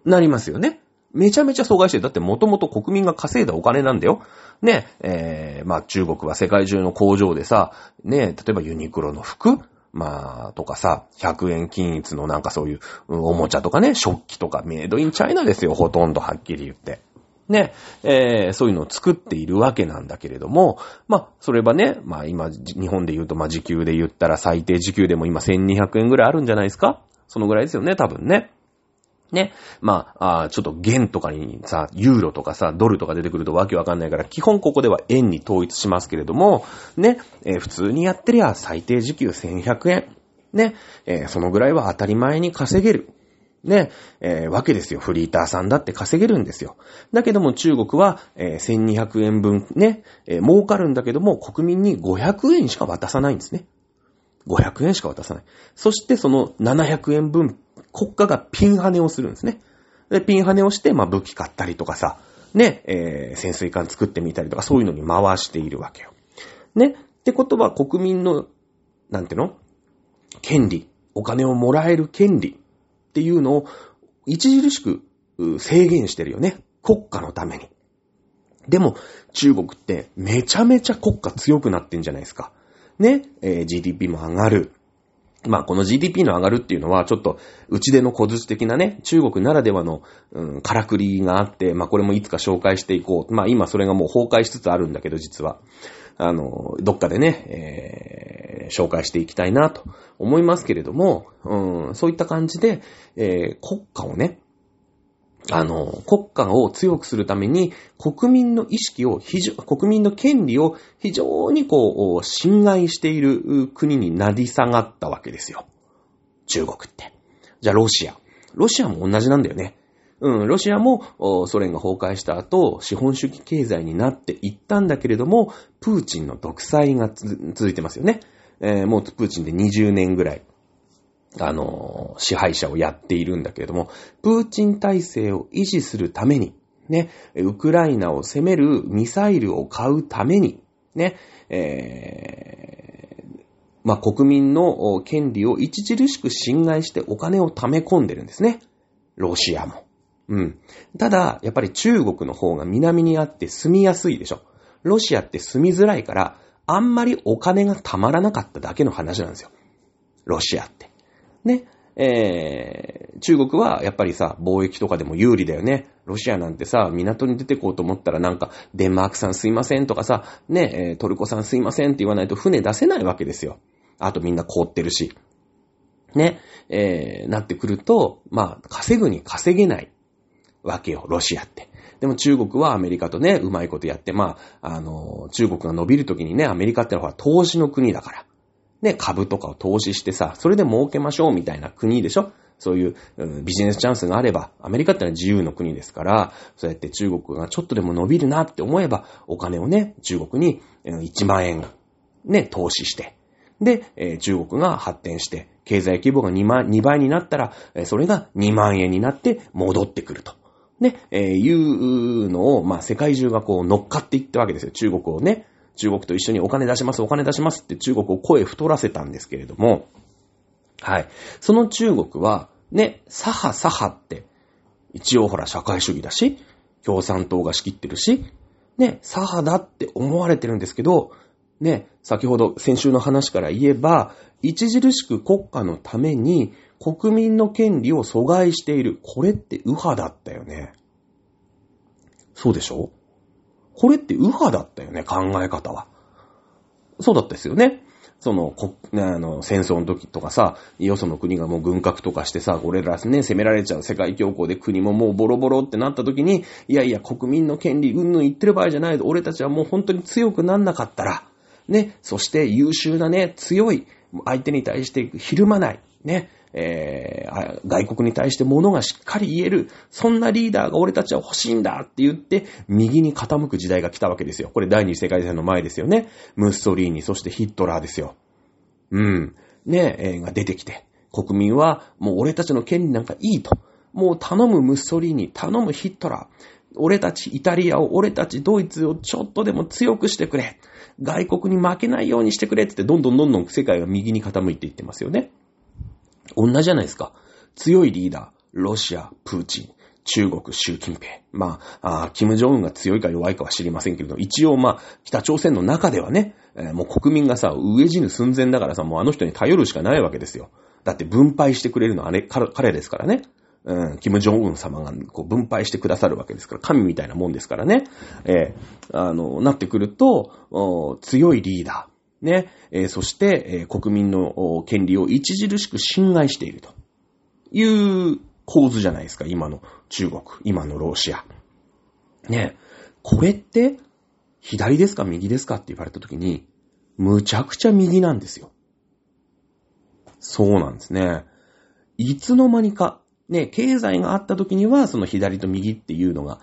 なりますよね。めちゃめちゃ阻害してる。だってもともと国民が稼いだお金なんだよ。ね、えー、まあ中国は世界中の工場でさ、ね、例えばユニクロの服まあ、とかさ、100円均一のなんかそういうおもちゃとかね、食器とかメイドインチャイナですよ、ほとんどはっきり言って。ね、えー、そういうのを作っているわけなんだけれども、まあ、それはね、まあ今、日本で言うと、まあ時給で言ったら最低時給でも今1200円ぐらいあるんじゃないですか？そのぐらいですよね、多分ね。ね。まあ、あちょっと元とかにさ、ユーロとかさ、ドルとか出てくるとわけわかんないから、基本ここでは円に統一しますけれども、ね、えー、普通にやってりゃ最低時給1100円。ね、えー、そのぐらいは当たり前に稼げる。ね、えー、わけですよ。フリーターさんだって稼げるんですよ。だけども中国は、えー、1200円分ね、えー、儲かるんだけども国民に500円しか渡さないんですね。500円しか渡さない。そしてその700円分国家がピンハネをするんですね。で、ピンハネをして、まあ、武器買ったりとかさ、ね、えー、潜水艦作ってみたりとか、そういうのに回しているわけよ。ね。ってことは国民の、なんていうの？権利、お金をもらえる権利っていうのを著しく制限してるよね。国家のために。でも、中国ってめちゃめちゃ国家強くなってんじゃないですか。ね、えー、GDP も上がる。まあこの GDP の上がるっていうのはちょっと内での小術的なね、中国ならではの、うん、からくりがあって、まあこれもいつか紹介していこう。まあ今それがもう崩壊しつつあるんだけど実は。あの、どっかでね、えー、紹介していきたいなと思いますけれども、うん、そういった感じで、えー、国家をね、あの、国家を強くするために、国民の意識を非常、国民の権利を非常にこう、侵害している国になり下がったわけですよ。中国って。じゃあロシア。ロシアも同じなんだよね。うん、ロシアもソ連が崩壊した後、資本主義経済になっていったんだけれども、プーチンの独裁が続いてますよね。えー、もうプーチンで20年ぐらい。あの、支配者をやっているんだけれども、プーチン体制を維持するために、ね、ウクライナを攻めるミサイルを買うために、ね、えー、まあ、国民の権利を著しく侵害してお金を貯め込んでるんですね。ロシアも。うん。ただ、やっぱり中国の方が南にあって住みやすいでしょ。ロシアって住みづらいから、あんまりお金が貯まらなかっただけの話なんですよ。ロシアって。ね、えー、中国はやっぱりさ、貿易とかでも有利だよね。ロシアなんてさ、港に出てこうと思ったらなんか、デンマークさんすいませんとかさ、ね、トルコさんすいませんって言わないと船出せないわけですよ。あとみんな凍ってるし。ね、えー、なってくると、まあ、稼ぐに稼げないわけよ、ロシアって。でも中国はアメリカとね、うまいことやって、まあ、あの、中国が伸びるときにね、アメリカってのは投資の国だから。ね、株とかを投資してさ、それで儲けましょうみたいな国でしょ？そういう、うん、ビジネスチャンスがあれば、アメリカってのは自由の国ですから、そうやって中国がちょっとでも伸びるなって思えば、お金をね、中国に1万円、ね、投資して、で、え中国が発展して、経済規模が 2, 万2倍になったらえ、それが2万円になって戻ってくると。ね、えー、いうのを、まあ、世界中がこう乗っかっていったわけですよ。中国をね。中国と一緒にお金出します、お金出しますって中国を声太らせたんですけれども、はい。その中国は、ね、左派左派って、一応ほら社会主義だし、共産党が仕切ってるし、ね、左派だって思われてるんですけど、ね、先ほど先週の話から言えば、著しく国家のために国民の権利を阻害している。これって右派だったよね。そうでしょこれって右派だったよね、考え方は。そうだったですよね。その、こ、あの、戦争の時とかさ、よその国がもう軍拡とかしてさ、俺らね、攻められちゃう世界恐慌で国ももうボロボロってなった時に、いやいや、国民の権利、うんぬん言ってる場合じゃない。俺たちはもう本当に強くなんなかったら、ね、そして優秀なね、強い、相手に対してひるまない、ね、えー、外国に対して物がしっかり言える、そんなリーダーが俺たちは欲しいんだって言って、右に傾く時代が来たわけですよ。これ第二次世界大戦の前ですよね。ムッソリーニ、そしてヒットラーですよ。うん。ね、えー、が出てきて、国民はもう俺たちの権利なんかいいと。もう頼むムッソリーニ、頼むヒットラー。俺たちイタリアを、俺たちドイツをちょっとでも強くしてくれ。外国に負けないようにしてくれってどんどんどんどん世界が右に傾いていってますよね。同じじゃないですか。強いリーダー、ロシア、プーチン、中国、習近平。まあ、あキム・ジョンウンが強いか弱いかは知りませんけれど、一応まあ、北朝鮮の中ではね、えー、もう国民がさ、飢え死ぬ寸前だからさ、もうあの人に頼るしかないわけですよ。だって分配してくれるのはあれ、彼ですからね。うん、キム・ジョンウン様がこう分配してくださるわけですから、神みたいなもんですからね。えー、あの、なってくると、強いリーダー。ね、えー、そして、えー、国民の権利を著しく侵害しているという構図じゃないですか、今の中国、今のロシア。ね、これって、左ですか右ですかって言われたときに、むちゃくちゃ右なんですよ。そうなんですね。いつの間にか、ね、経済があった時には、その左と右っていうのが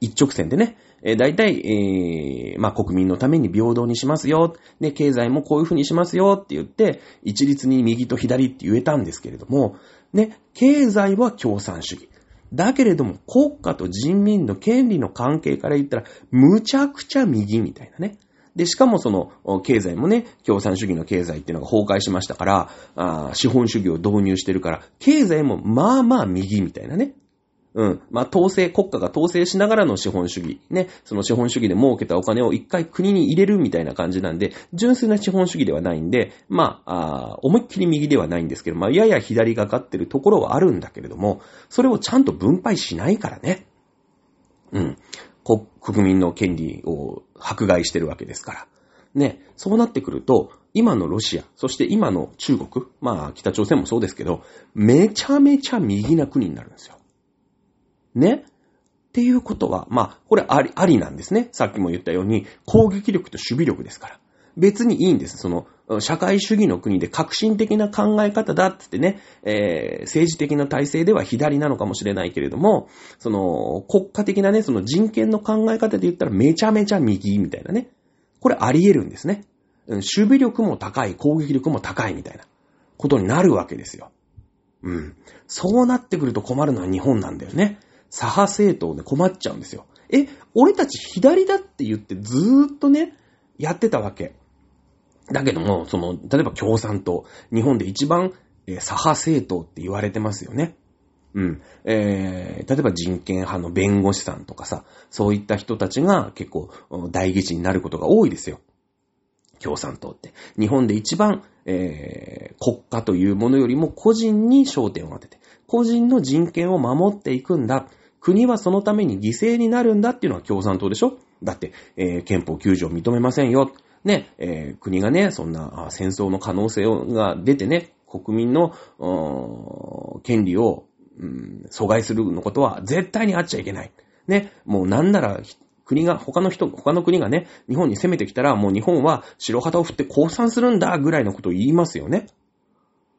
一直線でね、えー、大体、えー、まあ、国民のために平等にしますよ、ね、経済もこういうふうにしますよって言って、一律に右と左って言えたんですけれども、ね、経済は共産主義。だけれども、国家と人民の権利の関係から言ったら、むちゃくちゃ右みたいなね。で、しかもその、経済もね、共産主義の経済っていうのが崩壊しましたから、あ資本主義を導入してるから、経済もまあまあ右みたいなね。うん。まあ、統制、国家が統制しながらの資本主義。ね。その資本主義で儲けたお金を一回国に入れるみたいな感じなんで、純粋な資本主義ではないんで、まあ、あ思いっきり右ではないんですけど、まあ、やや左がかってるところはあるんだけれども、それをちゃんと分配しないからね。うん。国民の権利を迫害してるわけですから。ね、そうなってくると、今のロシア、そして今の中国、まあ北朝鮮もそうですけど、めちゃめちゃ右な国になるんですよ。ねっていうことは、まあ、これあり、ありなんですね。さっきも言ったように、攻撃力と守備力ですから。別にいいんです。その、社会主義の国で革新的な考え方だってってね、えー、政治的な体制では左なのかもしれないけれども、その、国家的なね、その人権の考え方で言ったらめちゃめちゃ右みたいなね。これあり得るんですね。守備力も高い、攻撃力も高いみたいなことになるわけですよ。うん。そうなってくると困るのは日本なんだよね。左派政党で困っちゃうんですよ。え、俺たち左だって言ってずーっとね、やってたわけ。だけども、その、例えば共産党、日本で一番、えー、左派政党って言われてますよね。うん。えー、例えば人権派の弁護士さんとかさ、そういった人たちが結構大議事になることが多いですよ。共産党って。日本で一番、えー、国家というものよりも個人に焦点を当てて、個人の人権を守っていくんだ。国はそのために犠牲になるんだっていうのは共産党でしょ？だって、えー、憲法9条認めませんよ。ね、えー、国がね、そんな戦争の可能性が出てね、国民の、権利を、うん、阻害するのことは絶対にあっちゃいけない。ね、もうなんなら、国が、他の人、他の国がね、日本に攻めてきたら、もう日本は白旗を振って降参するんだ、ぐらいのことを言いますよね。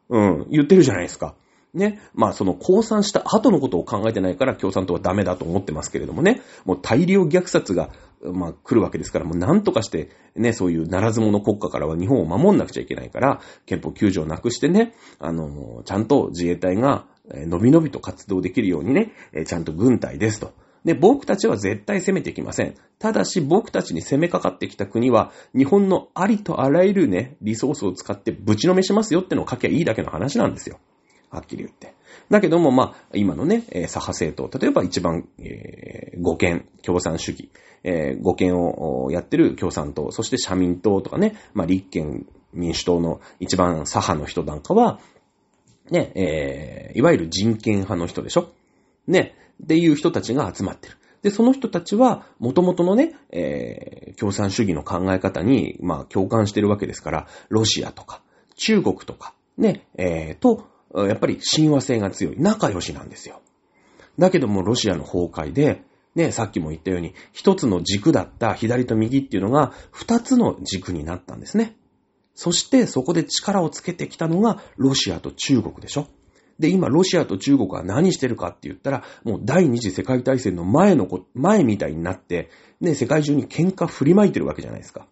うん、言ってるじゃないですか。ね。まあその降参した後のことを考えてないから共産党はダメだと思ってますけれどもね。もう大量虐殺が、まあ来るわけですから、もう何とかしてね、そういうならず者国家からは日本を守んなくちゃいけないから、憲法9条をなくしてね、あの、ちゃんと自衛隊が、のびのびと活動できるようにね、ちゃんと軍隊ですと。で、僕たちは絶対攻めてきません。ただし僕たちに攻めかかってきた国は、日本のありとあらゆるね、リソースを使ってぶちのめしますよってのを書きゃいいだけの話なんですよ。はっきり言って。だけども、まあ、今のね、左派政党、例えば一番、えー、護憲、共産主義、えー、護憲をやってる共産党、そして社民党とかね、まあ、立憲民主党の一番左派の人なんかは、ね、えー、いわゆる人権派の人でしょね、っていう人たちが集まってる。で、その人たちは、元々のね、えー、共産主義の考え方に、まあ、共感してるわけですから、ロシアとか、中国とか、ね、えー、と、やっぱり親和性が強い。仲良しなんですよ。だけどもロシアの崩壊で、ね、さっきも言ったように、一つの軸だった左と右っていうのが、二つの軸になったんですね。そしてそこで力をつけてきたのがロシアと中国でしょ。で、今、ロシアと中国は何してるかって言ったら、もう第二次世界大戦の前のこ、前みたいになって、ね、世界中に喧嘩振りまいてるわけじゃないですか。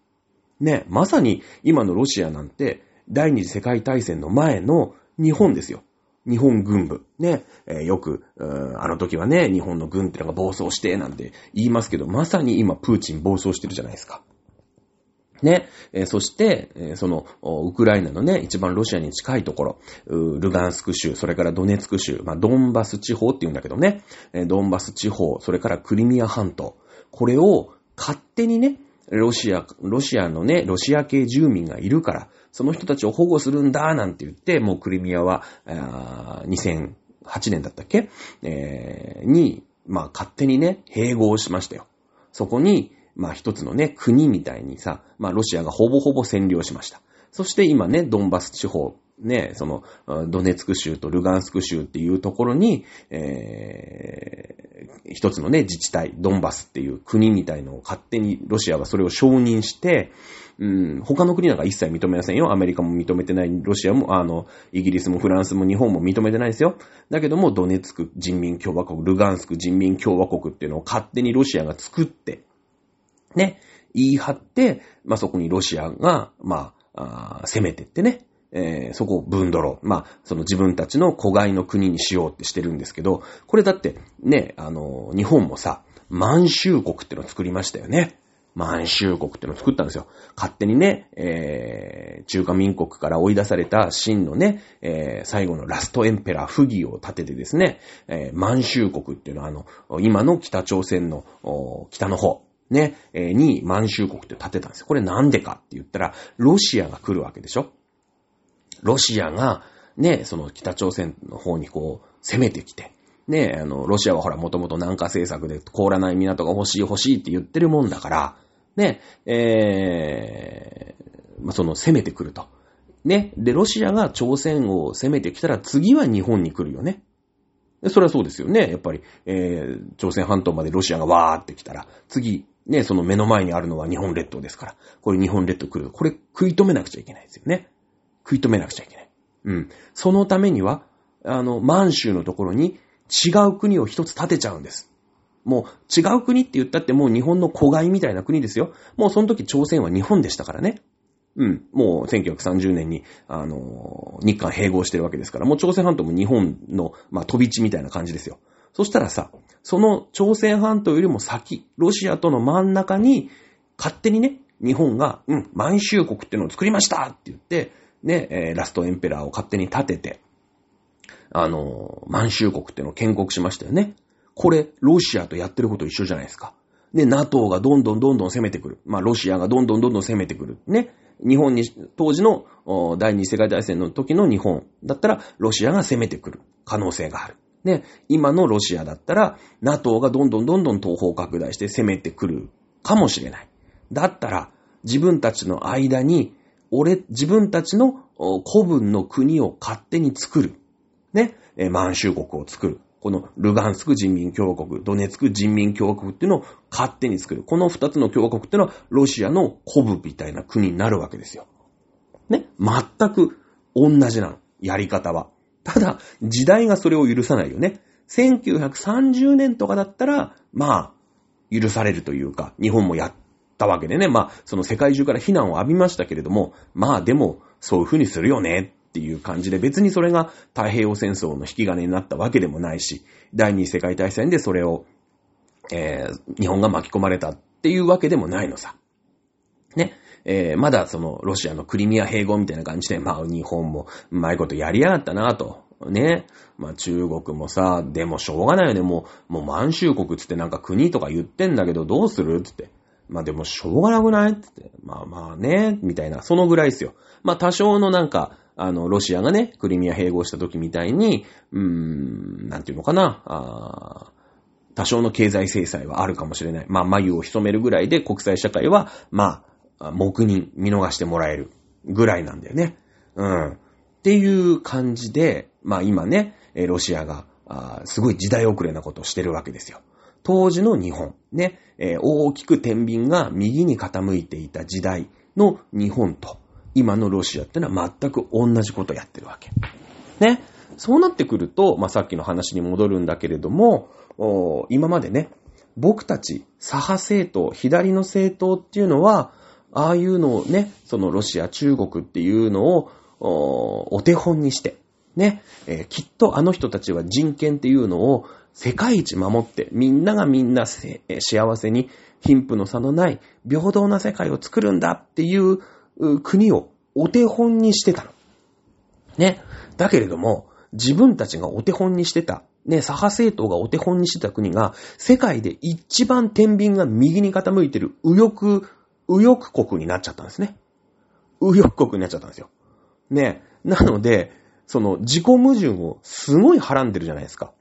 ね、まさに今のロシアなんて、第二次世界大戦の前の日本ですよ。日本軍部。ね、えー、よく、あの時はね、日本の軍ってのが暴走して、なんて言いますけど、まさに今、プーチン暴走してるじゃないですか。ね、えー、そして、えー、その、ウクライナのね、一番ロシアに近いところ、ルガンスク州、それからドネツク州、まあ、ドンバス地方って言うんだけどね、ドンバス地方、それからクリミア半島、これを勝手にね、ロシア、ロシアのね、ロシア系住民がいるから、その人たちを保護するんだ、なんて言って、もうクリミアは、あ2008年だったっけ、えー、に、まあ勝手にね、併合しましたよ。そこに、まあ一つのね、国みたいにさ、まあロシアがほぼほぼ占領しました。そして今ね、ドンバス地方、ね、その、ドネツク州とルガンスク州っていうところに、えー、一つのね、自治体、ドンバスっていう国みたいのを勝手にロシアがそれを承認して、うん、他の国なんか一切認めませんよ。アメリカも認めてない、ロシアも、あの、イギリスもフランスも日本も認めてないですよ。だけども、ドネツク人民共和国、ルガンスク人民共和国っていうのを勝手にロシアが作って、ね、言い張って、まあ、そこにロシアが、まあ、あ攻めてってね、えー、そこを分取ろう。まあ、その自分たちの子飼いの国にしようってしてるんですけど、これだって、ね、あの、日本もさ、満州国ってのを作りましたよね。満州国ってのを作ったんですよ。勝手にね、えー、中華民国から追い出された秦のね、えー、最後のラストエンペラー、不義を立ててですね、えー、満州国っていうのはあの、今の北朝鮮の北の方、ね、え、に満州国って立てたんですよ。これなんでかって言ったら、ロシアが来るわけでしょロシアが、ね、その北朝鮮の方にこう、攻めてきて、ね、あの、ロシアはほら、もともと南下政策で凍らない港が欲しい欲しいって言ってるもんだから、ね、えー、まあ、その攻めてくると。ね。で、ロシアが朝鮮を攻めてきたら次は日本に来るよね。それはそうですよね。やっぱり、えー、朝鮮半島までロシアがわーって来たら、次、ね、その目の前にあるのは日本列島ですから、これ日本列島来る。これ食い止めなくちゃいけないですよね。食い止めなくちゃいけない。うん。そのためには、あの、満州のところに違う国を一つ建てちゃうんです。もう違う国って言ったってもう日本の子飼いみたいな国ですよ。もうその時朝鮮は日本でしたからね。うん。もう1930年に、あの日韓併合してるわけですから、もう朝鮮半島も日本の、まあ、飛び地みたいな感じですよ。そしたらさ、その朝鮮半島よりも先、ロシアとの真ん中に、勝手にね、日本が、うん、満州国っていうのを作りましたって言って、ね、えー、ラストエンペラーを勝手に立てて、あの満州国っていうのを建国しましたよね。これ、ロシアとやってること一緒じゃないですか。ね、NATO がどんどんどんどん攻めてくる。まあ、ロシアがどんどんどんどん攻めてくる。ね。日本に、当時の第二次世界大戦の時の日本だったら、ロシアが攻めてくる可能性がある。ね。今のロシアだったら、NATO がどんどんどんどん東方拡大して攻めてくるかもしれない。だったら、自分たちの間に、俺、自分たちの古文の国を勝手に作る。ね。満州国を作る。このルガンスク人民共和国、ドネツク人民共和国っていうのを勝手に作る。この二つの共和国っていうのはロシアの古文みたいな国になるわけですよ。ね。全く同じなの。やり方は。ただ、時代がそれを許さないよね。1930年とかだったら、まあ、許されるというか、日本もやったわけでね。まあ、その世界中から非難を浴びましたけれども、まあでも、そういうふうにするよねっていう感じで、別にそれが太平洋戦争の引き金になったわけでもないし、第二次世界大戦でそれを、えー、日本が巻き込まれたっていうわけでもないのさ。ね。えー、まだその、ロシアのクリミア併合みたいな感じで、まあ、日本も、うまいことやりやがったなと。ね。まあ、中国もさ、でもしょうがないよね。もう、もう満州国つってなんか国とか言ってんだけど、どうするつって。まあでもしょうがなくない？つって。まあまあね、みたいな。そのぐらいですよ。まあ多少のなんか、あの、ロシアがね、クリミア併合した時みたいに、うーん、なんていうのかな、あ多少の経済制裁はあるかもしれない。まあ、眉を潜めるぐらいで国際社会は、まあ、黙認、見逃してもらえるぐらいなんだよね。うん。っていう感じで、まあ今ね、ロシアが、すごい時代遅れなことをしてるわけですよ。当時の日本、ね、大きく天秤が右に傾いていた時代の日本と、今のロシアってのは全く同じことをやってるわけ。ね。そうなってくると、まあ、さっきの話に戻るんだけれども、今までね、僕たち、左派政党、左の政党っていうのは、ああいうのをね、そのロシア、中国っていうのを、お手本にして、ね、えー、きっとあの人たちは人権っていうのを世界一守って、みんながみんな幸せに貧富の差のない平等な世界を作るんだっていう国をお手本にしてたの。ね。だけれども、自分たちがお手本にしてた、ね、左派政党がお手本にしてた国が、世界で一番天秤が右に傾いてる右翼、右翼国になっちゃったんですね。右翼国になっちゃったんですよ。ね。なので、その自己矛盾をすごいはらんでるじゃないですか。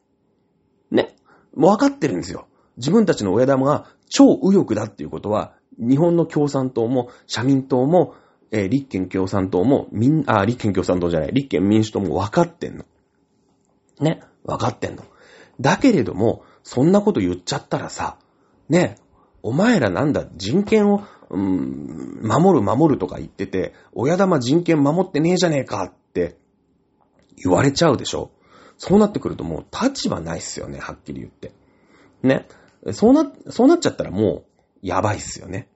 ね。もう分かってるんですよ。自分たちの親玉が超右翼だっていうことは、日本の共産党も社民党もえー、立憲共産党も、みん、あ、立憲共産党じゃない、立憲民主党も分かってんの。ね、分かってんの。だけれども、そんなこと言っちゃったらさ、ね、お前らなんだ、人権を、うん、守る守るとか言ってて、親玉人権守ってねえじゃねえかって言われちゃうでしょそうなってくるともう立場ないっすよね、はっきり言って。ね。そうな、そうなっちゃったらもう、やばいっすよね。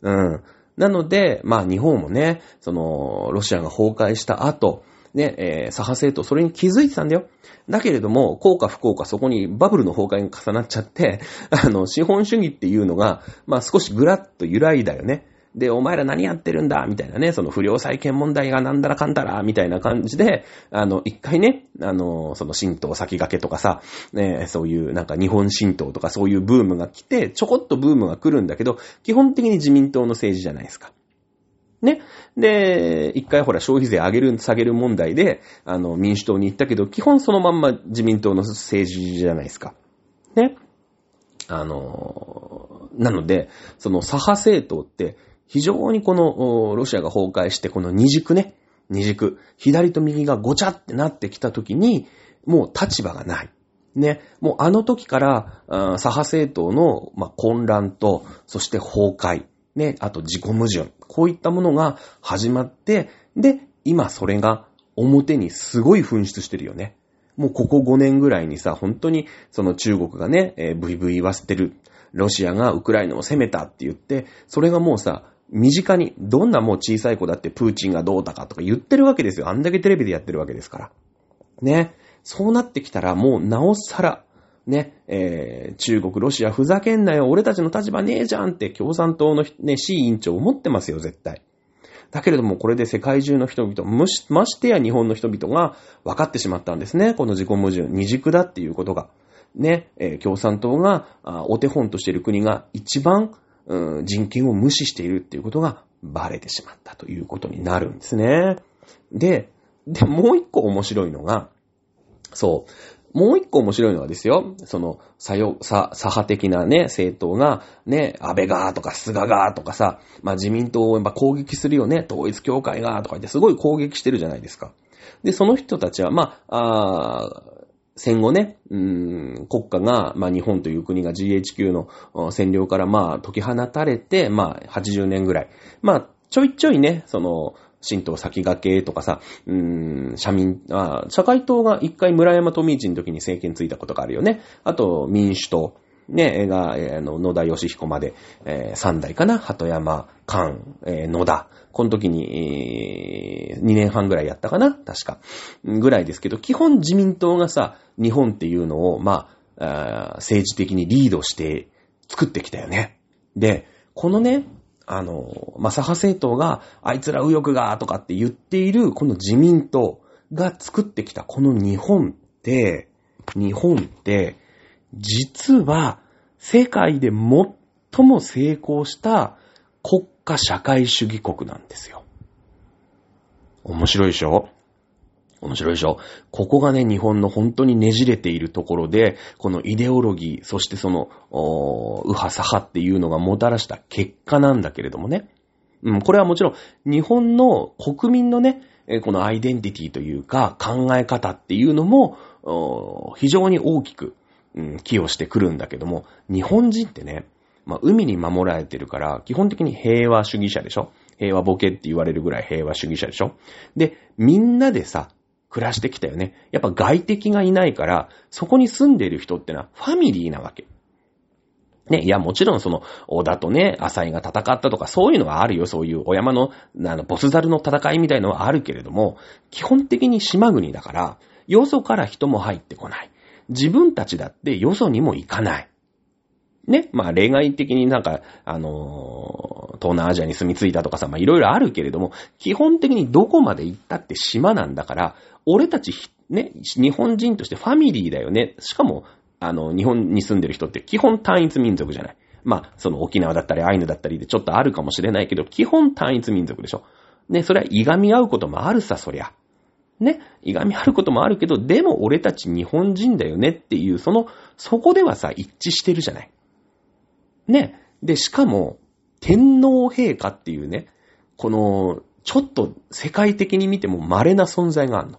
うん。なので、まあ日本もね、その、ロシアが崩壊した後、ね、えー、左派政党、それに気づいてたんだよ。だけれども、効果不効果、そこにバブルの崩壊が重なっちゃって、あの、資本主義っていうのが、まあ少しぐらっと揺らいだよね。で、お前ら何やってるんだ？みたいなね、その不良債権問題がなんだらかんだらみたいな感じで、あの、一回ね、あの、その神道先駆けとかさ、ね、そういうなんか日本神道とかそういうブームが来て、ちょこっとブームが来るんだけど、基本的に自民党の政治じゃないですか。ね。で、一回ほら消費税上げる、下げる問題で、あの、民主党に行ったけど、基本そのまんま自民党の政治じゃないですか。ね。あの、なので、その左派政党って、非常にこの、ロシアが崩壊して、この二軸ね、二軸、左と右がごちゃってなってきたときに、もう立場がない。ね、もうあの時から、左派政党の、まあ、混乱と、そして崩壊、ね、あと自己矛盾、こういったものが始まって、で、今それが表にすごい噴出してるよね。もうここ5年ぐらいにさ、本当にその中国がね、えー、ブイブイ言わせてる。ロシアがウクライナを攻めたって言って、それがもうさ、身近に、どんなもう小さい子だってプーチンがどうだかとか言ってるわけですよ。あんだけテレビでやってるわけですから。ね。そうなってきたらもうなおさら、ね、えー、中国、ロシアふざけんなよ、俺たちの立場ねえじゃんって共産党のね、市委員長思ってますよ、絶対。だけれども、これで世界中の人々、ましてや日本の人々が分かってしまったんですね。この自己矛盾、二軸だっていうことが。ね、えー共産党がお手本としている国が一番、うん人権を無視しているっていうことがバレてしまったということになるんですね。で、で、もう一個面白いのが、そう。もう一個面白いのはですよ、その、左翼、左派的なね、政党が、ね、安倍がとか菅がとかさ、まあ自民党をやっぱ攻撃するよね、統一協会がとか言ってすごい攻撃してるじゃないですか。で、その人たちは、まあ、あ戦後ね、うん国家が、まあ日本という国が GHQ の占領からまあ解き放たれて、まあ80年ぐらい。まあちょいちょいね、その、新党先駆けとかさ、うーん、社民、あ社会党が一回村山富一の時に政権ついたことがあるよね。あと民主党。ね、が、えーの、野田義彦まで、えー三代かな？鳩山、菅、えー野田。この時に、えー、2年半ぐらいやったかな？確か。ぐらいですけど、基本自民党がさ、日本っていうのを、まあ、政治的にリードして作ってきたよね。で、このね、あの、まあ、左派政党が、あいつら右翼が、とかって言っている、この自民党が作ってきたこの日本って、日本って、実は、世界で最も成功した国家社会主義国なんですよ。面白いでしょ？面白いでしょ？ここがね、日本の本当にねじれているところで、このイデオロギー、そしてその、おー右派左派っていうのがもたらした結果なんだけれどもね。うん、これはもちろん、日本の国民のね、このアイデンティティというか、考え方っていうのも、非常に大きく、うん、寄与してくるんだけども、日本人ってね、まあ、海に守られてるから、基本的に平和主義者でしょ？平和ボケって言われるぐらい平和主義者でしょ？で、みんなでさ、暮らしてきたよね。やっぱ外敵がいないから、そこに住んでいる人ってのはファミリーなわけ。ね、いや、もちろんその、小田とね、浅井が戦ったとか、そういうのはあるよ。そういうお山の、あの、ボスザルの戦いみたいのはあるけれども、基本的に島国だから、よそから人も入ってこない。自分たちだってよそにも行かない。ね。まあ、例外的になんか、あのー東南アジアに住み着いたとかさ、まあ、いろいろあるけれども、基本的にどこまで行ったって島なんだから、俺たち、ね、日本人としてファミリーだよね。しかも、あの、日本に住んでる人って基本単一民族じゃない。まあ、その沖縄だったりアイヌだったりでちょっとあるかもしれないけど、基本単一民族でしょ。ね、それはいがみ合うこともあるさ、そりゃ。ね、いがみあることもあるけど、でも俺たち日本人だよねっていう、その、そこではさ、一致してるじゃない。ね。で、しかも、天皇陛下っていうね、この、ちょっと世界的に見ても稀な存在があるの。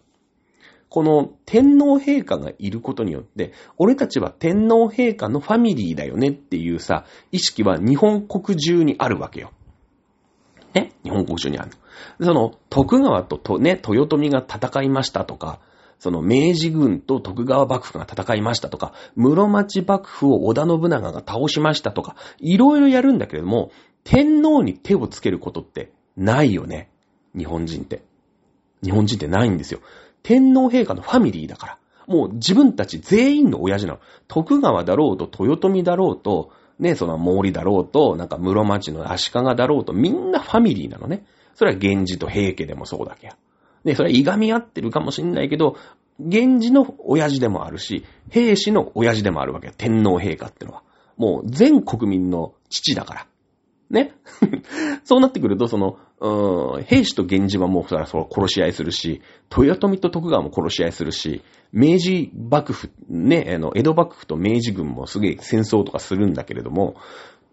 この天皇陛下がいることによって、俺たちは天皇陛下のファミリーだよねっていうさ、意識は日本国中にあるわけよ。ね日本国中にある。その、徳川ととね、豊臣が戦いましたとか、その明治軍と徳川幕府が戦いましたとか、室町幕府を織田信長が倒しましたとか、いろいろやるんだけれども、天皇に手をつけることってないよね。日本人って。日本人ってないんですよ。天皇陛下のファミリーだから。もう自分たち全員の親父なの。徳川だろうと、豊臣だろうと、ね、その毛利だろうと、なんか室町の足利だろうと、みんなファミリーなのね。それは源氏と平家でもそうだけや。ね、それはいがみ合ってるかもしんないけど、源氏の親父でもあるし、平氏の親父でもあるわけよ。天皇陛下ってのは。もう全国民の父だから。ね。そうなってくると、その、うーん、兵士と源氏はもうそらそら殺し合いするし、豊臣と徳川も殺し合いするし、明治幕府、ね、あの、江戸幕府と明治軍もすげえ戦争とかするんだけれども、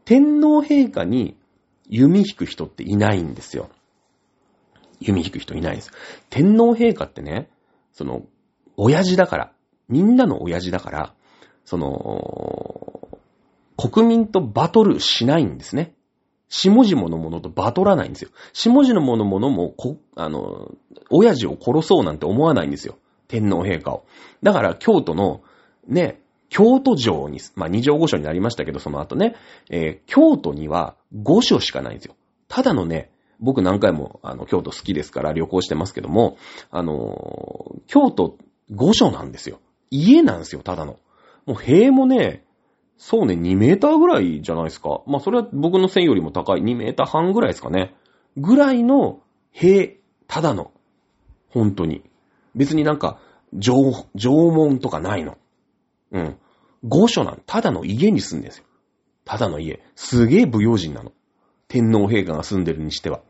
天皇陛下に弓引く人っていないんですよ。弓引く人いないんです。天皇陛下ってね、その、親父だから、みんなの親父だから、その、国民とバトルしないんですね。下々のものとバトらないんですよ。下々のものものも、あの、親父を殺そうなんて思わないんですよ。天皇陛下を。だから、京都の、ね、京都城に、まあ、二条五所になりましたけど、その後ね、えー京都には五所しかないんですよ。ただのね、僕何回も、あの、京都好きですから旅行してますけども、あの京都五所なんですよ。家なんですよ、ただの。もう塀もね、そうね、2メーターぐらいじゃないですか。まあ、それは僕の線よりも高い2メーター半ぐらいですかね。ぐらいの塀、ただの。本当に。別になんか、縄、縄文とかないの。うん。御所なの。ただの家に住んでるんですよ。ただの家。すげえ武用人なの。天皇陛下が住んでるにしては。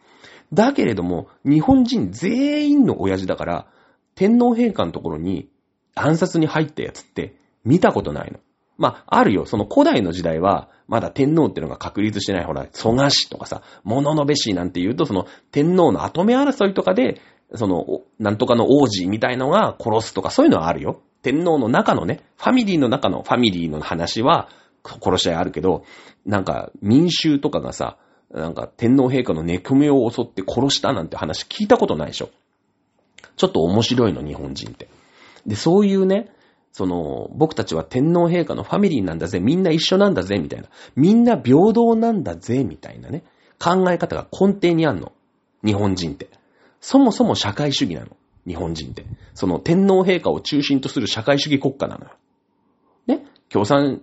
だけれども、日本人全員の親父だから、天皇陛下のところに暗殺に入ったやつって見たことないの。まあ、あるよ。その古代の時代は、まだ天皇っていうのが確立してない、ほら、蘇我氏とかさ、物のべ氏なんて言うと、その天皇の後目争いとかで、その、なんとかの王子みたいのが殺すとか、そういうのはあるよ。天皇の中のね、ファミリーの中のファミリーの話は、殺し合いあるけど、なんか民衆とかがさ、なんか天皇陛下の寝込みを襲って殺したなんて話聞いたことないでしょ。ちょっと面白いの、日本人って。で、そういうね、その、僕たちは天皇陛下のファミリーなんだぜ、みんな一緒なんだぜ、みたいな。みんな平等なんだぜ、みたいなね。考え方が根底にあんの。日本人って。そもそも社会主義なの。日本人って。その天皇陛下を中心とする社会主義国家なのよ。ね？共産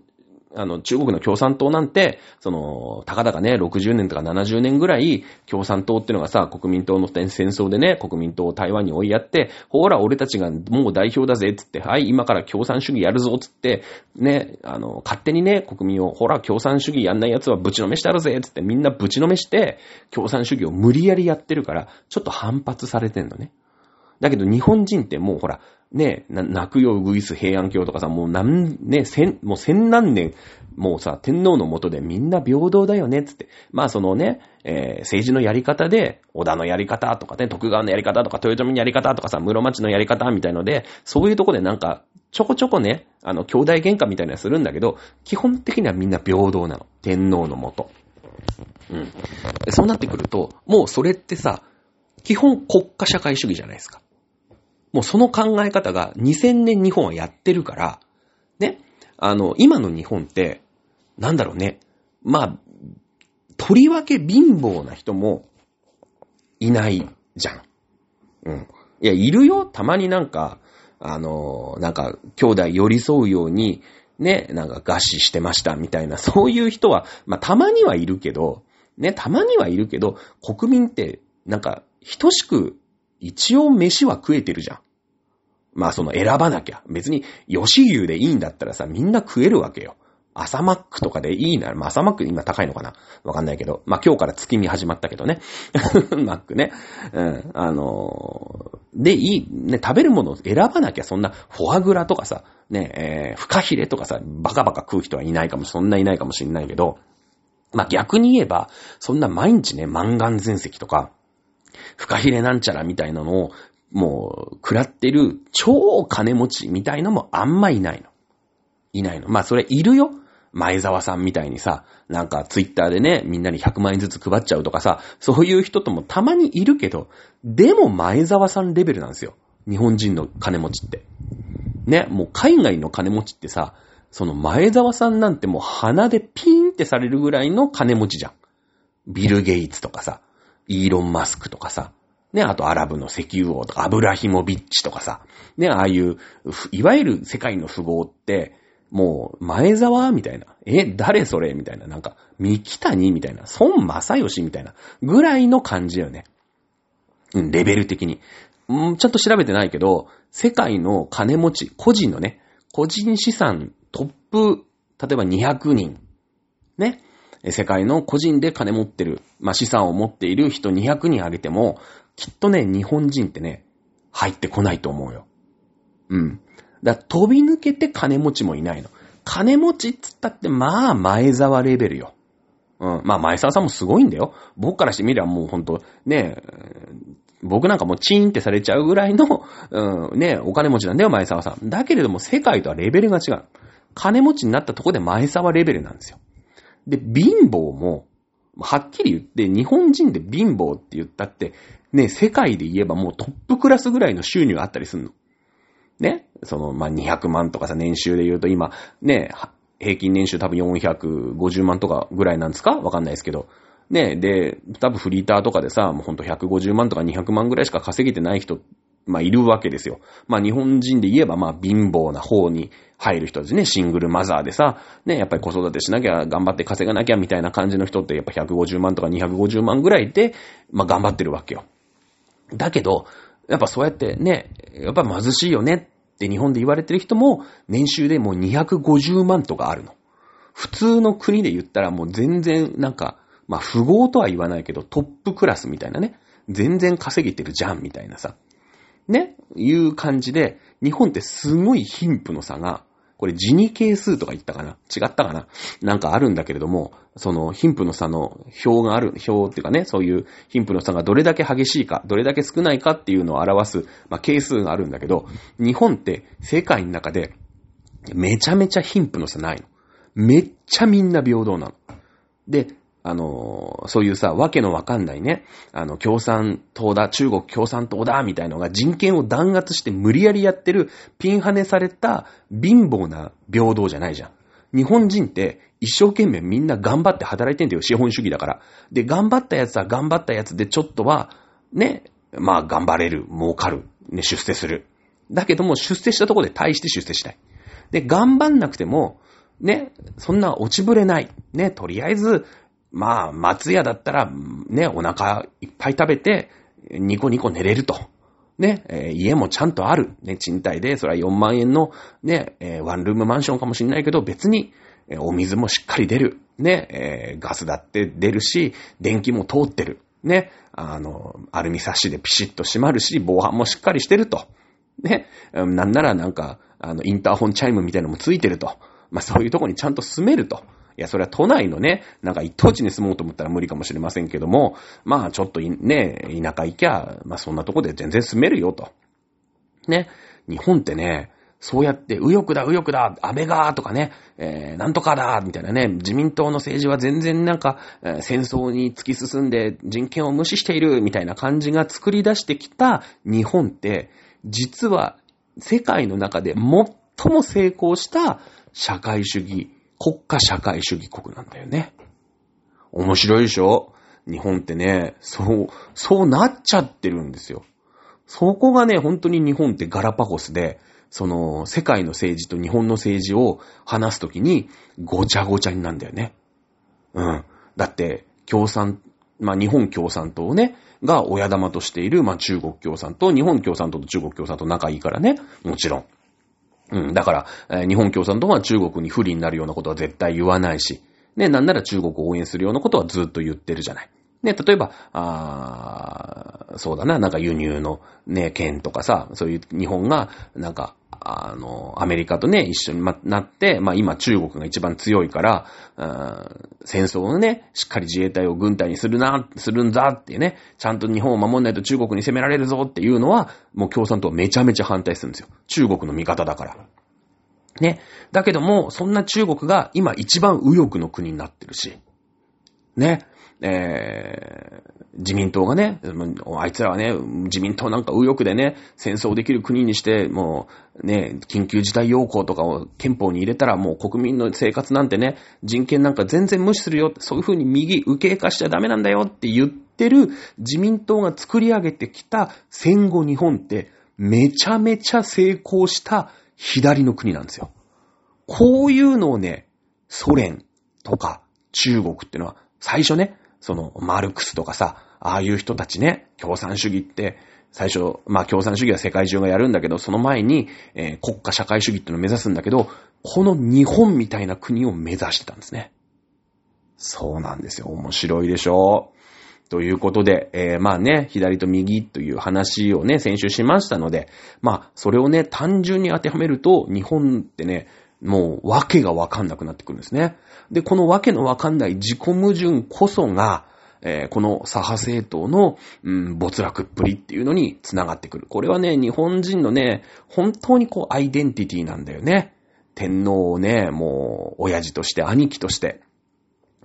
あの、中国の共産党なんて、その、たかだかね、60年とか70年ぐらい、共産党ってのがさ、国民党の戦争でね、国民党を台湾に追いやって、ほら、俺たちがもう代表だぜ、つって、はい、今から共産主義やるぞ、つって、ね、あの、勝手にね、国民を、ほら、共産主義やんない奴はぶちのめしてあるぜ、つって、みんなぶちのめして、共産主義を無理やりやってるから、ちょっと反発されてんのね。だけど日本人ってもうほら、ね、泣くよウグイス平安京とかさ、もう何、ね、千、もう千何年、もうさ、天皇の下でみんな平等だよね、つって。まあそのね、えー、政治のやり方で、織田のやり方とかね、徳川のやり方とか、豊臣のやり方とかさ、室町のやり方みたいので、そういうとこでなんか、ちょこちょこね、あの、兄弟喧嘩みたいなのするんだけど、基本的にはみんな平等なの。天皇の下。うん。そうなってくると、もうそれってさ、基本国家社会主義じゃないですか。もうその考え方が2000年日本はやってるから、ね、あの、今の日本って、なんだろうね、まあ、とりわけ貧乏な人もいないじゃん。うん。いや、いるよ。たまになんか、あの、なんか、兄弟寄り添うように、ね、なんか餓死してましたみたいな、そういう人は、まあ、たまにはいるけど、ね、たまにはいるけど、国民って、なんか、等しく一応飯は食えてるじゃん。まあその選ばなきゃ。別に吉牛でいいんだったらさ、みんな食えるわけよ。朝マックとかでいいなら、まあ朝マック今高いのかな？わかんないけど。まあ今日から月見始まったけどね。マックね。うん。あのー、で、いい、ね、食べるものを選ばなきゃ、そんなフォアグラとかさ、ね、えー、フカヒレとかさ、バカバカ食う人はいないかも、そんないないかもしんないけど、まあ逆に言えば、そんな毎日ね、マンガン全石とか、フカヒレなんちゃらみたいなのを、もう、食らってる超金持ちみたいのもあんまいないの。いないの。まあ、それいるよ。前澤さんみたいにさ、なんかツイッターでね、みんなに100万円ずつ配っちゃうとかさ、そういう人ともたまにいるけど、でも前澤さんレベルなんですよ。日本人の金持ちって。ね、もう海外の金持ちってさ、その前澤さんなんてもう鼻でピーンってされるぐらいの金持ちじゃん。ビル・ゲイツとかさ、イーロン・マスクとかさ、ね、あとアラブの石油王とか、アブラヒモビッチとかさ、ね、ああいう、いわゆる世界の富豪って、もう、前沢みたいな。え、誰それ？みたいな。なんか、三木谷？みたいな。孫正義みたいな。ぐらいの感じだよね。うん、レベル的に。うん、ちゃんと調べてないけど、世界の金持ち、個人のね、個人資産トップ、例えば200人。ね。世界の個人で金持ってる、まあ、資産を持っている人200人あげても、きっとね、日本人ってね、入ってこないと思うよ。うん。だ飛び抜けて金持ちもいないの。金持ちっつったって、まあ、前沢レベルよ。うん。まあ、前沢さんもすごいんだよ。僕からしてみればもうほんと、ね、僕なんかもうチーンってされちゃうぐらいの、うん、ね、お金持ちなんだよ、前沢さん。だけれども、世界とはレベルが違う。金持ちになったとこで前沢レベルなんですよ。で、貧乏も、はっきり言って、日本人で貧乏って言ったって、ね、世界で言えばもうトップクラスぐらいの収入あったりするの。ね、その、まあ、200万とかさ、年収で言うと今、ね、平均年収多分450万とかぐらいなんですか？わかんないですけど。ね、で、多分フリーターとかでさ、もうほんと150万とか200万ぐらいしか稼げてない人、まあ、いるわけですよ。まあ、日本人で言えば、まあ、貧乏な方に入る人ですね。シングルマザーでさ、ね、やっぱり子育てしなきゃ、頑張って稼がなきゃみたいな感じの人って、やっぱ150万とか250万ぐらいで、まあ、頑張ってるわけよ。だけど、やっぱそうやってね、やっぱ貧しいよねって日本で言われてる人も年収でもう250万とかあるの。普通の国で言ったらもう全然なんか、まあ富豪とは言わないけどトップクラスみたいなね。全然稼げてるじゃんみたいなさ。ねいう感じで、日本ってすごい貧富の差がこれ、ジニ係数とか言ったかな？違ったかな？なんかあるんだけれども、その、貧富の差の表がある、表っていうかね、そういう貧富の差がどれだけ激しいか、どれだけ少ないかっていうのを表す、まあ、係数があるんだけど、日本って世界の中で、めちゃめちゃ貧富の差ないの。めっちゃみんな平等なの。で、あの、そういうさ、わけのわかんないね、あの、共産党だ、中国共産党だ、みたいのが人権を弾圧して無理やりやってる、ピンハネされた貧乏な平等じゃないじゃん。日本人って一生懸命みんな頑張って働いてんだよ、資本主義だから。で、頑張ったやつは頑張ったやつでちょっとは、ね、まあ頑張れる、儲かる、ね、出世する。だけども出世したところで大して出世したい。で、頑張んなくても、ね、そんな落ちぶれない。ね、とりあえず、まあ、松屋だったら、ね、お腹いっぱい食べて、ニコニコ寝れると。ね、えー、家もちゃんとある。ね、賃貸で、それは4万円の、ね、えー、ワンルームマンションかもしんないけど、別に、えー、お水もしっかり出る。ね、え、ガスだって出るし、電気も通ってる。ね、あの、アルミサッシでピシッと閉まるし、防犯もしっかりしてると。ね、なんならなんか、あの、インターホンチャイムみたいなのもついてると。まあ、そういうとこにちゃんと住めると。いや、それは都内のね、なんか一等地に住もうと思ったら無理かもしれませんけども、まあちょっとね、田舎行きゃ、まあそんなとこで全然住めるよと。ね。日本ってね、そうやって、右翼だ、右翼だ、安倍が、とかね、えー、なんとかだ、みたいなね、自民党の政治は全然なんか、えー、戦争に突き進んで人権を無視している、みたいな感じが作り出してきた日本って、実は世界の中で最も成功した社会主義国家社会主義国なんだよね。面白いでしょ？日本ってね、そう、そうなっちゃってるんですよ。そこがね、本当に日本ってガラパゴスで、その、世界の政治と日本の政治を話すときに、ごちゃごちゃになんだよね。うん。だって、共産、まあ、日本共産党ね、が親玉としている、まあ、中国共産党、日本共産党と中国共産党仲いいからね、もちろん。うん、だから、えー、日本共産党は中国に不利になるようなことは絶対言わないし、ね、なんなら中国を応援するようなことはずっと言ってるじゃない。ね、例えば、あそうだな、なんか輸入のね、県とかさ、そういう日本が、なんか、あの、アメリカとね、一緒になって、まあ今中国が一番強いから、戦争をね、しっかり自衛隊を軍隊にするな、するんだっていうね、ちゃんと日本を守んないと中国に攻められるぞっていうのは、もう共産党はめちゃめちゃ反対するんですよ。中国の味方だから。ね。だけども、そんな中国が今一番右翼の国になってるし、ね。えー、自民党がね、あいつらはね、自民党なんか右翼でね、戦争できる国にして、もうね、緊急事態要項とかを憲法に入れたらもう国民の生活なんてね、人権なんか全然無視するよ、そういう風に右、右傾化しちゃダメなんだよって言ってる自民党が作り上げてきた戦後日本ってめちゃめちゃ成功した左の国なんですよ。こういうのをね、ソ連とか中国ってのは最初ね、そのマルクスとかさ、ああいう人たちね、共産主義って、最初、まあ共産主義は世界中がやるんだけど、その前に、えー、国家社会主義ってのを目指すんだけど、この日本みたいな国を目指してたんですね。そうなんですよ。面白いでしょう。ということで、えー、まあね、左と右という話をね、先週しましたので、まあ、それをね、単純に当てはめると、日本ってね、もう、わけがわかんなくなってくるんですね。で、このわけのわかんない自己矛盾こそが、えー、この左派政党の、うん、没落っぷりっていうのに繋がってくる。これはね、日本人のね、本当にこう、アイデンティティなんだよね。天皇をね、もう、親父として、兄貴として、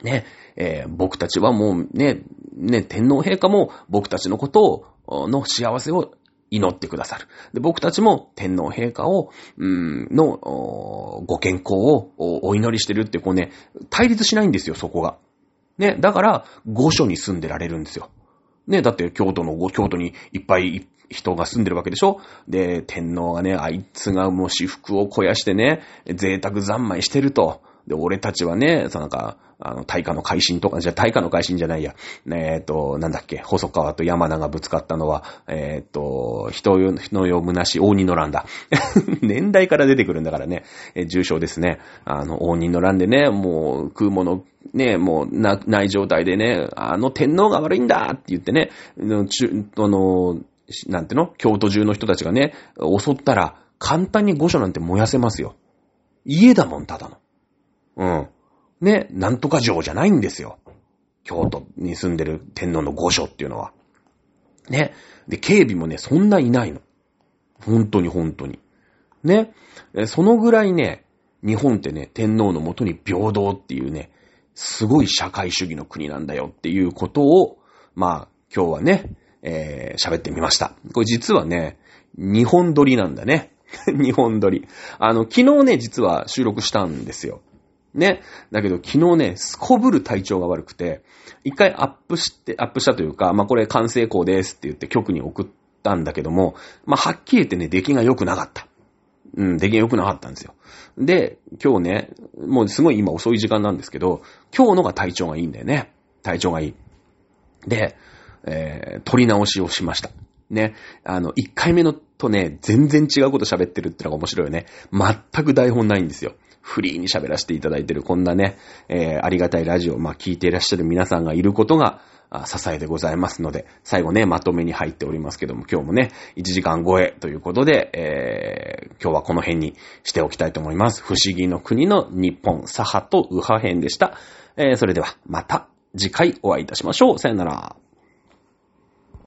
ね、えー、僕たちはもうね、ね、天皇陛下も僕たちのことを、の幸せを祈ってくださる。で、僕たちも天皇陛下を、うん、の、ご健康をお祈りしてるって、こうね、対立しないんですよ、そこが。ね、だから、御所に住んでられるんですよ。ね、だって京都の、京都にいっぱい人が住んでるわけでしょ？で、天皇がね、あいつがもう私服を肥やしてね、贅沢三昧してると。で、俺たちはね、そのなんか、あの、大化の改新とか、じゃ大化の改新じゃないや。えっ、ー、と、なんだっけ、細川と山名がぶつかったのは、えっ、ー、と、人の呼ぶなし、応仁の乱だ。年代から出てくるんだからね、えー、重症ですね。あの、応仁の乱でね、もう、食うもの、ね、もう、な、ない状態でね、あの天皇が悪いんだって言ってね、の、ちゅあの、なんての？京都中の人たちがね、襲ったら、簡単に御所なんて燃やせますよ。家だもん、ただの。うん。ね、なんとか城じゃないんですよ。京都に住んでる天皇の御所っていうのは。ね。で、警備もね、そんないないの。本当に本当に。ね。そのぐらいね、日本ってね、天皇のもとに平等っていうね、すごい社会主義の国なんだよっていうことを、まあ、今日はね、えー、喋ってみました。これ実はね、日本撮りなんだね。日本撮り。あの、昨日ね、実は収録したんですよ。ね。だけど昨日ね、すこぶる体調が悪くて、一回アップして、アップしたというか、まあ、これ完成稿ですって言って局に送ったんだけども、まあ、はっきり言ってね、出来が良くなかった。うん、出来が良くなかったんですよ。で、今日ね、もうすごい今遅い時間なんですけど、今日のが体調がいいんだよね。体調がいい。で、えー、撮り直しをしました。ね。あの、一回目のとね、全然違うこと喋ってるってのが面白いよね。全く台本ないんですよ。フリーに喋らせていただいてるこんなね、えー、ありがたいラジオ、まあ、聞いていらっしゃる皆さんがいることが、支えでございますので、最後ね、まとめに入っておりますけども、今日もね、1時間超えということで、えー、今日はこの辺にしておきたいと思います。不思議の国の日本、左派と右派編でした。えー、それでは、また次回お会いいたしましょう。さよなら。